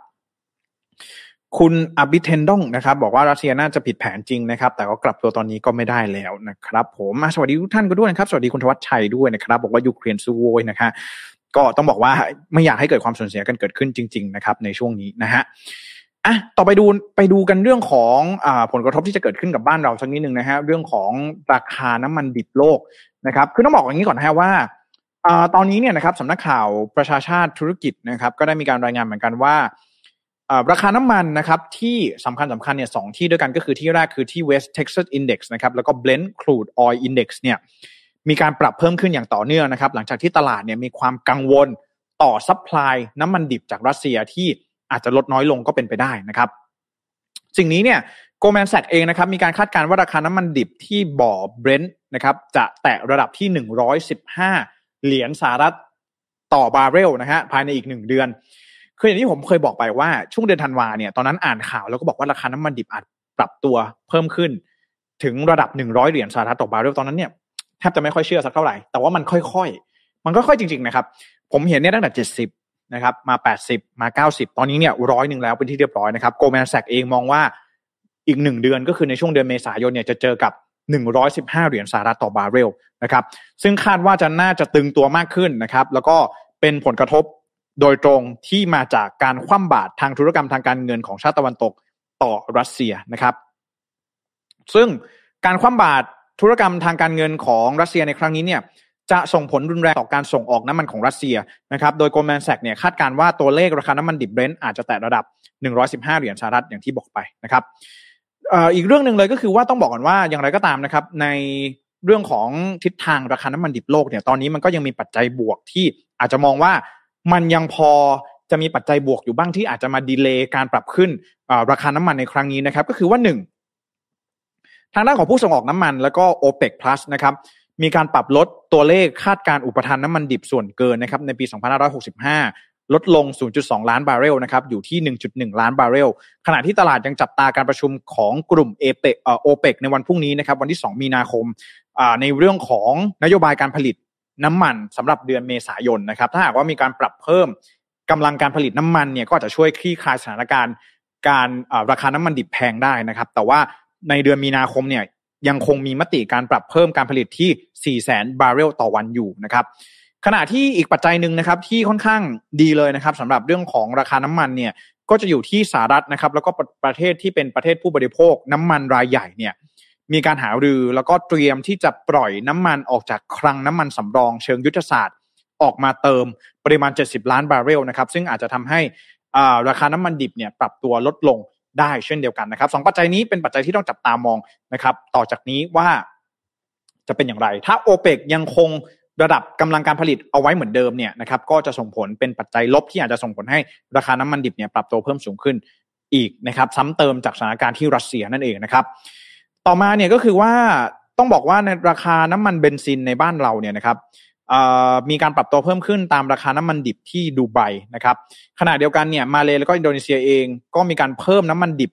คุณอบิเทนดงนะครับบอกว่ารัสเซียน่าจะผิดแผนจริงนะครับ แต่ก็กลับตัวตอนนี้ก็ไม่ได้แล้วนะครับผมสวัสดีทุกท่านก็ด้วยนะครับ สวัสดีคุณทวัชชัยด้วยนะครับ บอกว่ายูเครนสู้โวยนะครับก็ต้องบอกว่าไม่อยากให้เกิดความสูญเสียกันเกิดขึ้นจริง ๆ นะครับ ในช่วงนี้นะฮะ อะต่อไปดูไปดูกันเรื่องของอผลกระทบที่จะเกิดขึ้นกับบ้านเราสักนิดหนึ่งนะฮะเรื่องของราคาน้ำมันดิบโลกนะครับ คือต้องบอกอย่างนี้ก่อนนะฮะว่าอ่าตอนนี้เนี่ยนะครับสำนักข่าวประชาชาติธุรกิจนะครับ ก็ได้มีการรายงานเหมือนกันว่าราคาน้ำมันนะครับที่สำคัญสำคัญเนี่ยสองที่ด้วยกันก็คือที่แรกคือที่ West Texas Index นะครับแล้วก็ Blend Crude Oil Index เนี่ยมีการปรับเพิ่มขึ้นอย่างต่อเนื่องนะครับ หลังจากที่ตลาดเนี่ยมีความกังวลต่อ supply น้ำมันดิบจากรัสเซียที่ อาจจะลดน้อยลงก็เป็นไปได้นะครับ สิ่งนี้เนี่ย Goldman Sachs เองนะครับมีการคาดการณ์ว่าราคาน้ำมันดิบที่บ่อ Brent นะครับจะแตะระดับที่หนึ่งร้อยสิบห้าเหรียญสหรัฐต่อบาร์เรลนะฮะภายในอีกหนึ่งเดือน คืออย่างที่ผมเคยบอกไปว่าช่วงเดือนธันวาเนี่ยตอนนั้นอ่านข่าวแล้วก็บอกว่าราคาน้ำมันดิบอาจปรับตัวเพิ่มขึ้น ถึงระดับหนึ่งร้อยเหรียญสหรัฐต่อบาร์เรลตอนนั้นเนี่ยแทบจะไม่ค่อยเชื่อสักเท่าไหร่ แต่ว่ามันค่อยๆ มันค่อยๆจริง ๆนะครับ ผมเห็นเนี่ยตั้งแต่เจ็ดสิบ นะครับมาแปดสิบมาเก้าสิบตอนนี้เนี่ยร้อยหนึ่งแล้วเป็นที่เรียบร้อยนะครับ Goldman Sachs เองมองว่าอีกหนึ่งเดือนก็คือในช่วงเดือนเมษายนเนี่ยจะเจอกับหนึ่งร้อยสิบห้าเหรียญสหรัฐต่อบาร์เรลนะครับซึ่งคาดว่าจะน่าจะตึงตัวมากขึ้นนะครับแล้วก็เป็นผลกระทบโดยตรงที่มาจากการคว่ำบาตรทางธุรกรรมทางการเงินของชาติตะวันตกต่อรัสเซียนะครับ ซึ่งการคว่ำบาตรธุรกรรมทางการเงินของรัสเซียในครั้งนี้เนี่ย จะส่งผลรุนแรงต่อการส่งออกน้ำมันของรัสเซียนะครับโดย Goldman Sachs เนี่ยคาดการณ์ว่าตัวเลขราคาน้ำมันดิบ Brent อาจจะแตะระดับ 115 เหรียญสหรัฐอย่างที่บอกไปนะครับอีกเรื่องหนึ่งเลยก็คือว่าต้องบอกก่อนว่าอย่างไรก็ตามนะครับในเรื่องของทิศทางราคาน้ำมันดิบโลกเนี่ยตอนนี้มันก็ยังมีปัจจัยบวกที่อาจจะมองว่ามันยังพอจะมีปัจจัยบวกอยู่บ้างที่อาจจะมาดีเลย์การปรับขึ้นราคาน้ำมันในครั้งนี้นะครับ ก็คือว่าหนึ่งทางด้านของผู้ส่งออกน้ำมันแล้วก็ o p e ป plus นะครับ มีการปรับลดตัวเลขคาดการอุปทานน้ำมันดิบส่วนเกินนะครับในปี 2565 ลดลง 0.2 ล้านบาร์เรลนะครับอยู่ที่ 1.1 ล้านบาร์เรล ขณะที่ตลาดยังจับตาการประชุมของกลุ่มเอเปเอ่อโอเปกในวันพรุ่งนี้นะครับวันที่ 2 มีนาคมในเรื่องของนโยบายการผลิตน้ำมันสำหรับเดือนเมษายนนะครับถ้าหากว่ามีการปรับเพิ่มกำลังการผลิตน้ำมันเนี่ยก็จะช่วยคลี่คลายสถานการณ์การราคาน้ำมันดิบแพงได้นะครับ แต่ว่าในเดือนมีนาคมเนี่ย ยังคงมีมติการปรับเพิ่มการผลิตที่4 0 0 0 0 0บาร์เรลต่อวันอยู่นะครับขณะที่อีกปัจจัยหนึ่งนะครับที่ค่อนข้างดีเลยนะครับสำหรับเรื่องของราคาน้ำมันเนี่ยก็จะอยู่ที่สหรัฐนะครับ แล้วก็ประเทศที่เป็นประเทศผู้บริโภคน้ำมันรายใหญ่เนี่ยมีการหารือแล้วก็เตรียมที่จะปล่อยน้ำมันออกจากคลังน้ำมันสำรองเชิงยุทธศาสตร์ ออกมาเติมปริมาณ 70 ล้านบาร์เรลนะครับซึ่งอาจจะทำให้ราคาน้ำมันดิบเนี่ยปรับตัวลดลง ได้เช่นเดียวกันนะครับสองปัจจัยนี้เป็นปัจจัยที่ต้องจับตามองนะครับต่อจากนี้ว่าจะเป็นอย่างไร ถ้าโอเปกยังคงระดับกำลังการผลิตเอาไว้เหมือนเดิมเนี่ยนะครับก็จะส่งผลเป็นปัจจัยลบที่อาจจะส่งผลให้ราคาน้ำมันดิบเนี่ยปรับตัวเพิ่มสูงขึ้นอีกนะครับซ้ำเติมจากสถานการณ์ที่รัสเซียนั่นเองนะครับ ต่อมาเนี่ยก็คือว่าต้องบอกว่าในราคาน้ำมันเบนซินในบ้านเราเนี่ยนะครับ มีการปรับตัวเพิ่มขึ้นตามราคาน้ำมันดิบที่ดูไบนะครับขณะเดียวกันเนี่ยมาเลแล้วก็อินโดนีเซียเองก็มีการเพิ่มน้ำมันดิบ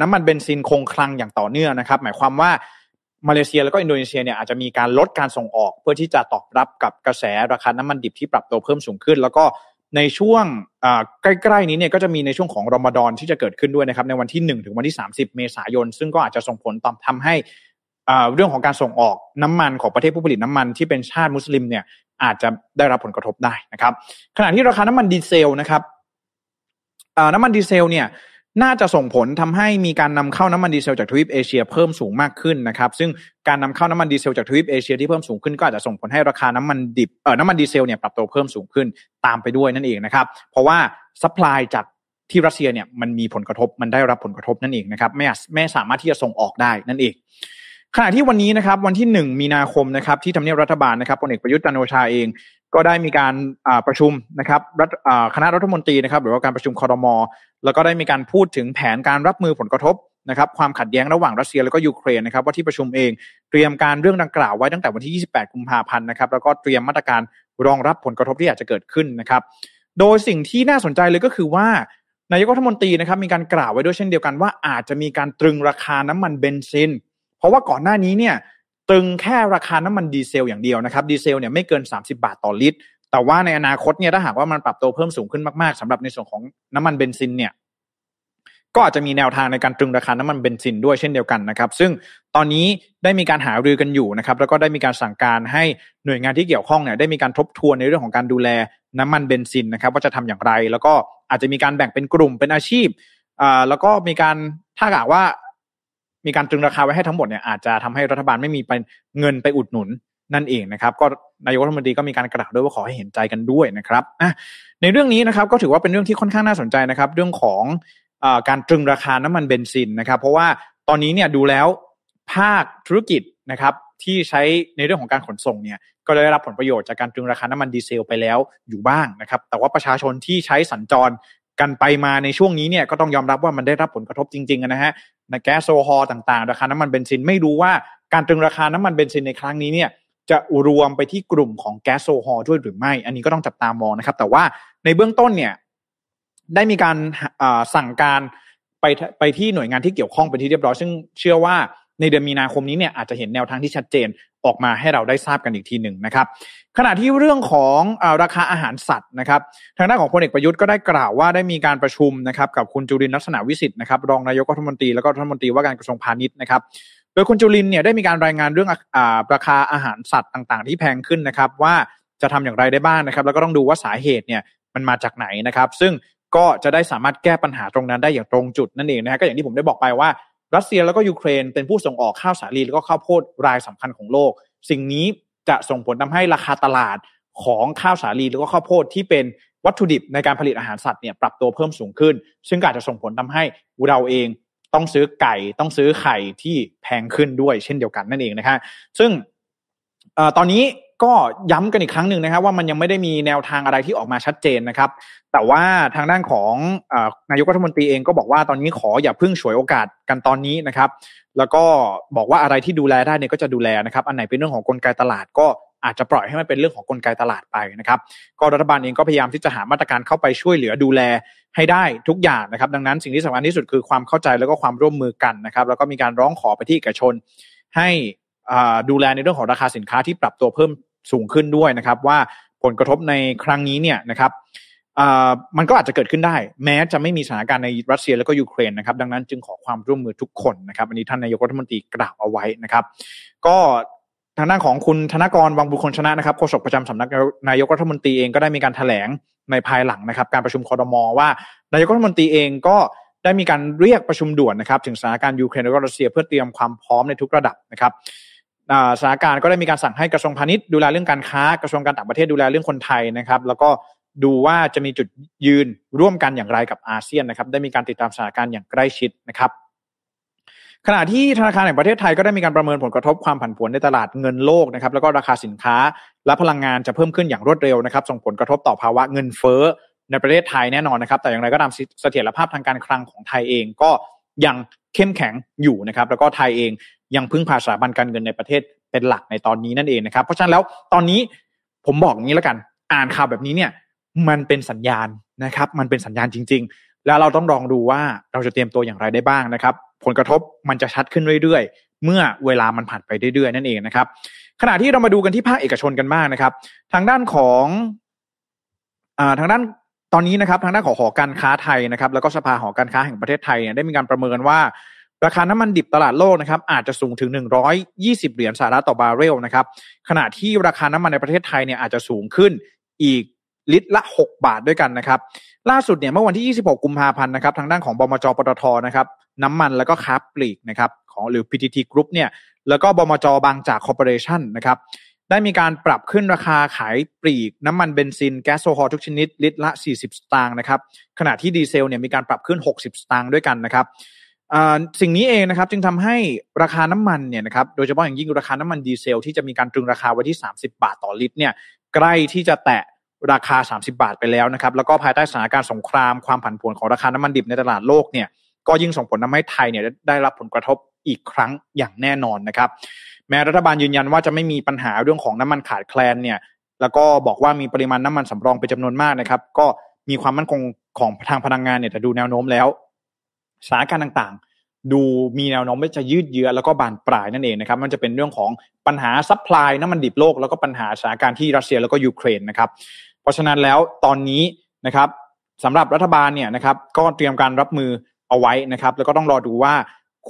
น้ำมันเบนซินคงคลังอย่างต่อเนื่องนะครับ หมายความว่ามาเลเซียแล้วก็อินโดนีเซียเนี่ยอาจจะมีการลดการส่งออก เพื่อที่จะตอบรับกับกระแสราคาน้ำมันดิบที่ปรับตัวเพิ่มสูงขึ้น แล้วก็ในช่วงใกล้ๆนี้เนี่ยก็จะมีในช่วงของรอมฎอนที่จะเกิดขึ้นด้วยนะครับในวันที่ 1 ถึงวันที่ 30 เมษายน ซึ่งก็อาจจะส่งผลต่อทำให้ เรื่องของการส่งออกน้ำมันของประเทศผู้ผลิตน้ำมันที่เป็นชาติมุสลิมเนี่ยอาจจะได้รับผลกระทบได้นะครับ ขณะที่ราคาน้ำมันดีเซลนะครับน้ำมันดีเซลเนี่ยน่าจะส่งผลทำให้มีการนำเข้าน้ำมันดีเซลจากทวีปเอเชียเพิ่มสูงมากขึ้นนะครับ ซึ่งการนำเข้าน้ำมันดีเซลจากทวีปเอเชียที่เพิ่มสูงขึ้นก็อาจจะส่งผลให้ราคาน้ำมันดิบเอ่อน้ำมันดีเซลเนี่ยปรับตัวเพิ่มสูงขึ้นตามไปด้วยนั่นเองนะครับ เพราะว่า supply จากที่รัสเซียเนี่ยมันมีผลกระทบมันได้รับผลกระทบนั่นเองนะครับไม่ไม่สามารถที่จะส่งออกได้นั่นเอง ขณะที่วันนี้นะครับวันที่หนึ่งมีนาคมนะครับที่ทำเนียบรัฐบาลนะครับพลเอกประยุทธ์จันโอชาเอง ก็ได้มีการประชุมนะครับคณะรัฐมนตรีนะครับหรือว่าการประชุมคอรมอแล้วก็ได้มีการพูดถึงแผนการรับมือผลกระทบนะครับความขัดแย้งระหว่างรัสเซียแล้วก็ยูเครนนะครับว่าที่ประชุมเองเตรียมการเรื่องดังกล่าวไว้ตั้งแต่วันที่ 28 กุมภาพันธ์นะครับแล้วก็เตรียมมาตรการรองรับผลกระทบที่อาจจะเกิดขึ้นนะครับ โดยสิ่งที่น่าสนใจเลยก็คือว่านายกรัฐมนตรีนะครับมีการกล่าวไว้ด้วยเช่นเดียวกันว่าอาจจะมีการตรึงราคาน้ำมันเบนซิน เพราะว่าก่อนหน้านี้เนี่ยตรึงแค่ราคาน้ำมันดีเซลอย่างเดียวนะครับดีเซลเนี่ยไม่เกิน 30 บาทต่อลิตร แต่ว่าในอนาคตเนี่ยถ้าหากว่ามันปรับตัวเพิ่มสูงขึ้นมากๆสำหรับในส่วนของน้ำมันเบนซินเนี่ยก็อาจจะมีแนวทางในการตรึงราคาน้ำมันเบนซินด้วยเช่นเดียวกันนะครับ ซึ่งตอนนี้ได้มีการหารือกันอยู่นะครับ แล้วก็ได้มีการสั่งการให้หน่วยงานที่เกี่ยวข้องเนี่ยได้มีการทบทวนในเรื่องของการดูแลน้ำมันเบนซินนะครับ ว่าจะทำอย่างไร แล้วก็อาจจะมีการแบ่งเป็นกลุ่มเป็นอาชีพอ่าแล้วก็มีการถ้าหากว่า มีการตรึงราคาไว้ให้ทั้งหมดเนี่ยอาจจะทำให้รัฐบาลไม่มีเงินไปอุดหนุนนั่นเองนะครับ ก็นายกรัฐมนตรีก็มีการกล่าวด้วยว่าขอให้เห็นใจกันด้วยนะครับในเรื่องนี้นะครับก็ถือว่าเป็นเรื่องที่ค่อนข้างน่าสนใจนะครับ เรื่องของอการตรึงราคาน้ำมันเบนซินนะครับ เพราะว่าตอนนี้เนี่ยดูแล้วภาคธุรกิจนะครับที่ใช้ในเรื่องของการขนส่งเนี่ยก็ได้รับผลประโยชน์จากการตรึงราคาน้ำมันดีเซลไปแล้วอยู่บ้างนะครับ แต่ว่าประชาชนที่ใช้สัญจรกันไปมาในช่วงนี้เนี่ยก็ต้องยอมรับว่ามันได้รับผลกระทบจริงๆนะฮะ นะแก๊สโซฮอลต่างๆ ราคาน้ำมันเบนซินไม่รู้ว่าการตรึงราคาน้ำมันเบนซินในครั้งนี้เนี่ยจะรวมไปที่กลุ่มของแก๊สโซฮอลด้วยหรือไม่ อันนี้ก็ต้องจับตามองนะครับ แต่ว่าในเบื้องต้นเนี่ยได้มีการสั่งการไปไปที่หน่วยงานที่เกี่ยวข้องเป็นที่เรียบร้อย ซึ่งเชื่อว่า ในเดือนมีนาคมนี้เนี่ยอาจจะเห็นแนวทางที่ชัดเจนออกมาให้เราได้ทราบกันอีกทีหนึ่งนะครับ ขณะที่เรื่องของอราคาอาหารสัตว์นะครับ ทางด้านของพลเอกประยุทธ์ก็ได้กล่าวว่าได้มีการประชุมนะครับกับคุณจุรินลักษณะวิสิทธิ์นะครับรองนายกรัฐมนตรีแล้วก็รัฐมนตรีว่าการกระทรวงพาณิชย์นะครับโดยคุณจุรินเนี่ยได้มีการรายงานเรื่องอราคาอาหารสัตว์ต่างๆ ที่แพงขึ้นนะครับ ว่าจะทำอย่างไรได้บ้างนะครับ แล้วก็ต้องดูว่าสาเหตุเนี่ยมันมาจากไหนนะครับ ซึ่งก็จะได้สามารถแก้ปัญหาตรงนั้นได้อย่างตรงจุดนั่นเองนะฮะก็อย่างที่ผมได้บอกไปว่า รัสเซียแล้วก็ยูเครนเป็นผู้ส่งออกข้าวสาลีแล้วก็ข้าวโพดรายสำคัญของโลก สิ่งนี้จะส่งผลทำให้ราคาตลาดของข้าวสาลีแล้วก็ข้าวโพดที่เป็นวัตถุดิบในการผลิตอาหารสัตว์เนี่ยปรับตัวเพิ่มสูงขึ้น ซึ่งอาจจะส่งผลทำให้เราเองต้องซื้อไก่ต้องซื้อไข่ที่แพงขึ้นด้วยเช่นเดียวกันนั่นเองนะครับซึ่งตอนนี้ ก็ย้ำกันอีกครั้งหนึ่งนะครับ ว่ามันยังไม่ได้มีแนวทางอะไรที่ออกมาชัดเจนนะครับ แต่ว่าทางด้านของนายกรัฐมนตรีเองก็บอกว่าตอนนี้ขออย่าเพึ่งฉวยโอกาสกันตอนนี้นะครับ แล้วก็บอกว่าอะไรที่ดูแลได้เนี่ยก็จะดูแลนะครับ อันไหนเป็นเรื่องของกลไกตลาดก็อาจจะปล่อยให้มันเป็นเรื่องของกลไกตลาดไปนะครับ ก็รัฐบาลเองก็พยายามที่จะหามาตรการเข้าไปช่วยเหลือดูแลให้ได้ทุกอย่างนะครับ ดังนั้นสิ่งที่สำคัญที่สุดคือความเข้าใจแล้วก็ความร่วมมือกันนะครับ แล้วก็มีการร้องขอไปที่เอกชน ให้ดูแลในเรื่องของราคาสินค้าที่ปรับตัวเพิ่ม สูงขึ้นด้วยนะครับ ว่าผลกระทบในครั้งนี้เนี่ยนะครับมันก็อาจจะเกิดขึ้นได้ แม้จะไม่มีสถานการณ์ในรัสเซียแล้วก็ยูเครนนะครับ ดังนั้นจึงขอความร่วมมือทุกคนนะครับอันนี้ท่านนายกรัฐมนตรีกล่าวเอาไว้นะครับ ก็ทางด้านของคุณธนกรวังบุคคลชนะนะครับโฆษกประจำสำนักนายกรัฐมนตรีเองก็ได้มีการแถลงในภายหลังนะครับ การประชุมคอรมอว่านายกรัฐมนตรีเองก็ได้มีการเรียกประชุมด่วนนะครับ ถึงสถานการณ์ยูเครนและรัสเซียเพื่อเตรียมความพร้อมในทุกระดับนะครับ สถานการณ์ก็ได้มีการสั่งให้กระทรวงพาณิชย์ดูแลเรื่องการค้ากระทรวงการต่างประเทศดูแลเรื่องคนไทยนะครับ แล้วก็ดูว่าจะมีจุดยืนร่วมกันอย่างไรกับอาเซียนนะครับ ได้มีการติดตามสถานการณ์อย่างใกล้ชิดนะครับ ขณะที่ธนาคารแห่งประเทศไทยก็ได้มีการประเมินผลกระทบความผันผวนในตลาดเงินโลกนะครับ แล้วก็ราคาสินค้าและพลังงานจะเพิ่มขึ้นอย่างรวดเร็วนะครับ ส่งผลกระทบต่อภาวะเงินเฟ้อในประเทศไทยแน่นอนนะครับ แต่อย่างไรก็ตามเสถียรภาพทางการคลังของไทยเองก็ยังเข้มแข็งอยู่นะครับ แล้วก็ไทยเอง ยังพึ่งพาสถาบันการเงินในประเทศเป็นหลักในตอนนี้นั่นเองนะครับ เพราะฉะนั้นแล้วตอนนี้ผมบอกงี้แล้วกัน อ่านข่าวแบบนี้เนี่ย มันเป็นสัญญาณนะครับ มันเป็นสัญญาณจริง ๆ แล้วเราต้องลองดูว่าเราจะเตรียมตัวอย่างไรได้บ้างนะครับ ผลกระทบมันจะชัดขึ้นเรื่อยๆ เมื่อเวลามันผ่านไปเรื่อยๆ นั่นเองนะครับ ขณะที่เรามาดูกันที่ภาคเอกชนกันบ้างนะครับ ทางด้านของอ่าทางด้านตอนนี้นะครับ ทางด้านของหอการค้าไทยนะครับ แล้วก็สภาหอการค้าแห่งประเทศไทยเนี่ยได้มีการประเมินว่า ราคาน้ำมันดิบตลาดโลกนะครับอาจจะสูงถึง 120 เหรียญสหรัฐต่อบาร์เรลนะครับขณะที่ราคาน้ำมันในประเทศไทยเนี่ยอาจจะสูงขึ้นอีกลิตรละ 6 บาทด้วยกันนะครับล่าสุดเนี่ยเมื่อวันที่ 26 กุมภาพันธ์นะครับทางด้านของบมจปตทนะครับน้ำมันแล้วก็คาร์บปลีกนะครับของหรือ PTT Group เนี่ยแล้วก็บมจ.บางจากคอร์ปอเรชันนะครับได้มีการปรับขึ้นราคาขายปลีกน้ำมันเบนซินแก๊สโซฮอลทุกชนิด ลิตรละ 40 สตางค์นะครับขณะที่ดีเซลเนี่ยมีการปรับขึ้น 60 สตางค์ด้วยกันนะครับ สิ่งนี้เองนะครับจึงทำให้ราคาน้ำมันเนี่ยนะครับโดยเฉพาะอย่างยิ่งราคาน้ำมันดีเซลที่จะมีการตรึงราคาไว้ที่ 30 บาทต่อลิตรเนี่ยใกล้ที่จะแตะราคา 30 บาทไปแล้วนะครับแล้วก็ภายใต้สถานการณ์สงครามความผันผวนของราคาน้ำมันดิบในตลาดโลกเนี่ยก็ยิ่งส่งผลทำให้ไทยเนี่ยได้รับผลกระทบอีกครั้งอย่างแน่นอนนะครับ แม้รัฐบาลยืนยันว่าจะไม่มีปัญหาเรื่องของน้ำมันขาดแคลนเนี่ยแล้วก็บอกว่ามีปริมาณน้ำมันสำรองเป็นจำนวนมากนะครับ ก็มีความมั่นคงของทางพลังงานเนี่ยแต่ดูแนวโน้มแล้ว สถานการณ์ต่างๆ ดูมีแนวโน้มว่าจะยืดเยื้อแล้วก็บานปลายนั่นเองนะครับ มันจะเป็นเรื่องของปัญหา supply น้ำมันดิบโลกแล้วก็ปัญหาสถานการณ์ที่รัสเซียแล้วก็ยูเครนนะครับ เพราะฉะนั้นแล้วตอนนี้นะครับสำหรับรัฐบาลเนี่ยนะครับก็เตรียมการรับมือเอาไว้นะครับ แล้วก็ต้องรอดูว่า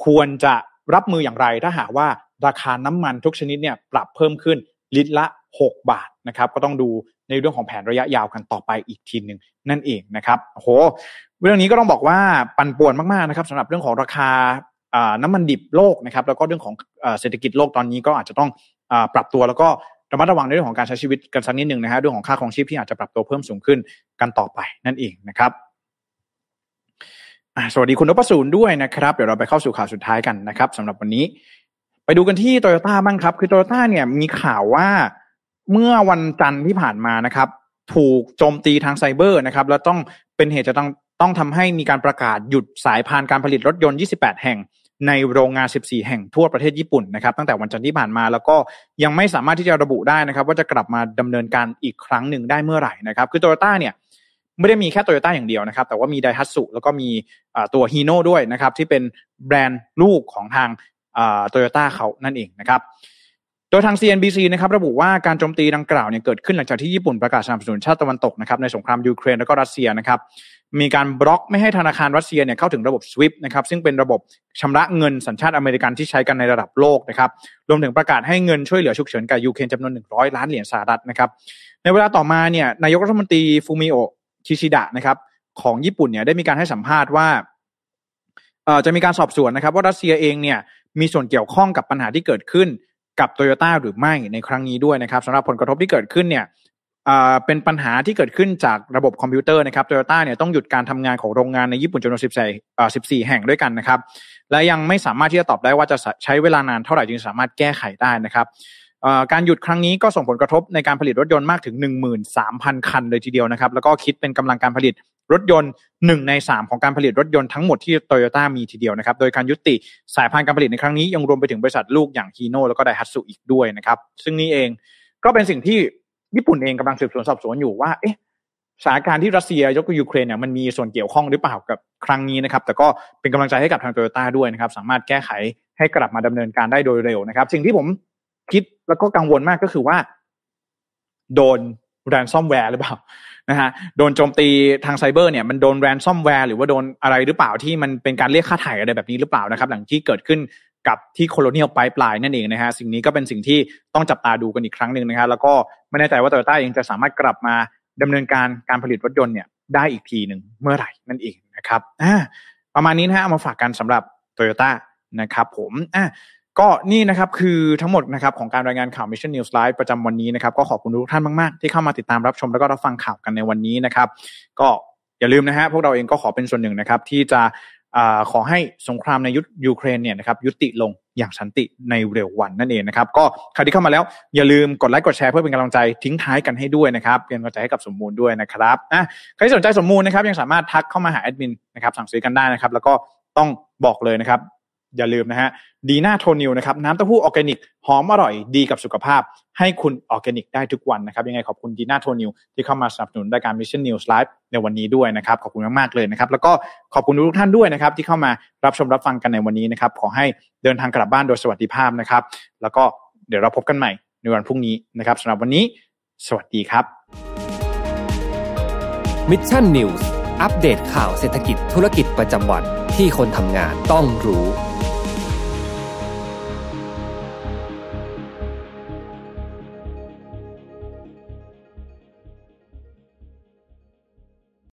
ควรจะรับมืออย่างไรถ้าหากว่าราคาน้ำมันทุกชนิดเนี่ยปรับเพิ่มขึ้นลิตรละ 6 บาทนะครับ ก็ต้องดู ในเรื่องของแผนระยะยาวกันต่อไปอีกทีหนึ่งนั่นเองนะครับโหเรื่องนี้ก็ต้องบอกว่าปั่นป่วนมากๆนะครับสำหรับเรื่องของราคาน้ำมันดิบโลกนะครับแล้วก็เรื่องของเศรษฐกิจโลกตอนนี้ก็อาจจะต้องปรับตัวแล้วก็ระมัดระวังในเรื่องของการใช้ชีวิตกันสักนิดหนึ่งนะฮะเรื่องของค่าของชีพที่อาจจะปรับตัวเพิ่มสูงขึ้นกันต่อไปนั่นเองนะครับสวัสดีคุณนพสูนย์ด้วยนะครับ เดี๋ยวเราไปเข้าสู่ข่าวสุดท้ายกันนะครับสำหรับวันนี้ ไปดูกันที่โตโยต้าบ้างครับ คือโตโยต้าเนี่ยมีข่าวว่า เมื่อวันจันทร์ที่ผ่านมานะครับ ถูกโจมตีทางไซเบอร์นะครับ แล้วต้องเป็นเหตุจะต้องต้องทำให้มีการประกาศหยุดสายพานการผลิตรถยนต์ 28 แห่งในโรงงาน 14 แห่งทั่วประเทศญี่ปุ่นนะครับ ตั้งแต่วันจันทร์ที่ผ่านมาแล้วก็ยังไม่สามารถที่จะระบุได้นะครับ ว่าจะกลับมาดำเนินการอีกครั้งหนึ่งได้เมื่อไหร่นะครับ คือโตโยต้าเนี่ยไม่ได้มีแค่โตโยต้าอย่างเดียวนะครับ แต่ว่ามีไดฮัตสุแล้วก็มีตัวฮีโน่ด้วยนะครับ ที่เป็นแบรนด์ลูกของทางโตโยต้าเขานั่นเองนะครับ โดยทาง CNBC นะครับระบุว่าการโจมตีดังกล่าวเนี่ยเกิดขึ้นหลังจากที่ญี่ปุ่นประกาศสนับสนุนชาติตะวันตกนะครับในสงครามยูเครนและก็รัสเซียนะครับมีการบล็อกไม่ให้ธนาคารรัสเซียเนี่ยเข้าถึงระบบ SWIFT นะครับซึ่งเป็นระบบชำระเงินสัญชาติอเมริกันที่ใช้กันในระดับโลกนะครับรวมถึงประกาศให้เงินช่วยเหลือฉุกเฉินกับยูเครนจำนวน 100 ล้านเหรียญสหรัฐนะครับในเวลาต่อมาเนี่ยนายกรัฐมนตรีฟูมิโอคิชิดะนะครับของญี่ปุ่นเนี่ยได้มีการให้สัมภาษณ์ว่าจะมีการสอบสวนนะครับว่ารัสเซียเองเนี่ยมีส่วนเกี่ยวข้องกับปัญหาที่เกิดขึ้น กับโตโยต้าหรือไม่ในครั้งนี้ด้วยนะครับสำหรับผลกระทบที่เกิดขึ้นเนี่ยเป็นปัญหาที่เกิดขึ้นจากระบบคอมพิวเตอร์นะครับโตโยต้าเนี่ยต้องหยุดการทำงานของโรงงานในญี่ปุ่นจำนวน14 แห่งด้วยกันนะครับ และยังไม่สามารถที่จะตอบได้ว่าจะใช้เวลานานเท่าไหร่จึงสามารถแก้ไขได้นะครับ การหยุดครั้งนี้ก็ส่งผลกระทบในการผลิตรถยนต์มากถึง 13,000 คันเลยทีเดียวนะครับ แล้วก็คิดเป็นกำลังการผลิตรถยนต์หนึ่งในสามของการผลิตรถยนต์ทั้งหมดที่โตโยต้ามีทีเดียวนะครับ โดยการยุติสายพันธุ์การผลิตในครั้งนี้ยังรวมไปถึงบริษัทลูกอย่างฮีโน่แล้วก็ไดฮัตสุอีกด้วยนะครับ ซึ่งนี่เองก็เป็นสิ่งที่ญี่ปุ่นเองกำลังสืบสวนสอบสวนอยู่ว่า เอ๊ะสถานการณ์ที่รัสเซียยกกับยูเครนเนี่ยมันมีส่วนเกี่ยวข้องหรือเปล่ากับครั้งนี้นะครับ แต่ก็เป็นกำลังใจให้กับทางโตโยต้าด้วยนะครับ สามารถแก้ไขให้กลับมาดำเนินการได้โดยเร็วนะครับ สิ่งที่ผม คิดแล้วก็กังวลมากก็คือว่า โดน ransomware หรือเปล่านะฮะโดนโจมตีทางไซเบอร์เนี่ยมันโดน ransomware หรือว่าโดนอะไรหรือเปล่าที่มันเป็นการเรียกค่าไถ่อะไรแบบนี้หรือเปล่านะครับ หลังที่เกิดขึ้นกับที่โคโลเนียลไพป์ไลน์นั่นเองนะฮะสิ่งนี้ก็เป็นสิ่งที่ต้องจับตาดูกันอีกครั้งหนึ่งนะครับแล้วก็ไม่แน่ใจว่าโตโยต้าเองจะสามารถกลับมาดำเนินการการผลิตรถยนต์เนี่ยได้อีกทีหนึ่งเมื่อไหร่นั่นเองนะครับอ่าประมาณนี้นะฮะเอามาฝากกันสำหรับโตโยต้านะครับผมอ่า ก็นี่นะครับคือทั้งหมดนะครับของการรายงานข่าว Mission News Live ประจำวันนี้นะครับก็ขอบคุณทุกท่านมาก ๆ ที่เข้ามาติดตามรับชมแล้วก็รับฟังข่าวกันในวันนี้นะครับก็อย่าลืมนะฮะพวกเราเองก็ขอเป็นส่วนหนึ่งนะครับที่จะอขอให้สงครามในยุยูเครนเนี่ยนะครับยุติลงอย่างสันติในเร็ววันนั่นเองนะครับก็ใครที่เข้ามาแล้วอย่าลืมกดไลค์กดแชร์เพื่อเป็นกำลังใจทิ้งท้ายกันให้ด้วยนะครับเป็นกำลังใจให้กับสมมูลด้วยนะครับอะใครที่สนใจสมมูลนะครับยังสามารถทักเข้ามาหาแอดมินนะครับสั่งซื้อกันได้นะครับแล้วก็ต้องบอกเลยนะครับ อย่าลืมนะฮะดีน่าโทนิวนะครับน้ำเต้าหู้ออร์แกนิกหอมอร่อยดีกับสุขภาพ ให้คุณออร์แกนิกได้ทุกวันนะครับ ยังไงขอบคุณดีน่าโทนิวที่เข้ามาสนับสนุนรายการ Mission News Live ในวันนี้ด้วยนะครับ ขอบคุณมากๆเลยนะครับ แล้วก็ขอบคุณทุกท่านด้วยนะครับ ที่เข้ามารับชมรับฟังกันในวันนี้นะครับ ขอให้เดินทางกลับบ้านโดยสวัสดิภาพนะครับ แล้วก็เดี๋ยวเราพบกันใหม่ในวันพรุ่งนี้นะครับสำหรับวันนี้ สวัสดีครับ Mission News อัปเดตข่าวเศรษฐกิจธุรกิจประจำวันที่คนทำงานต้องรู้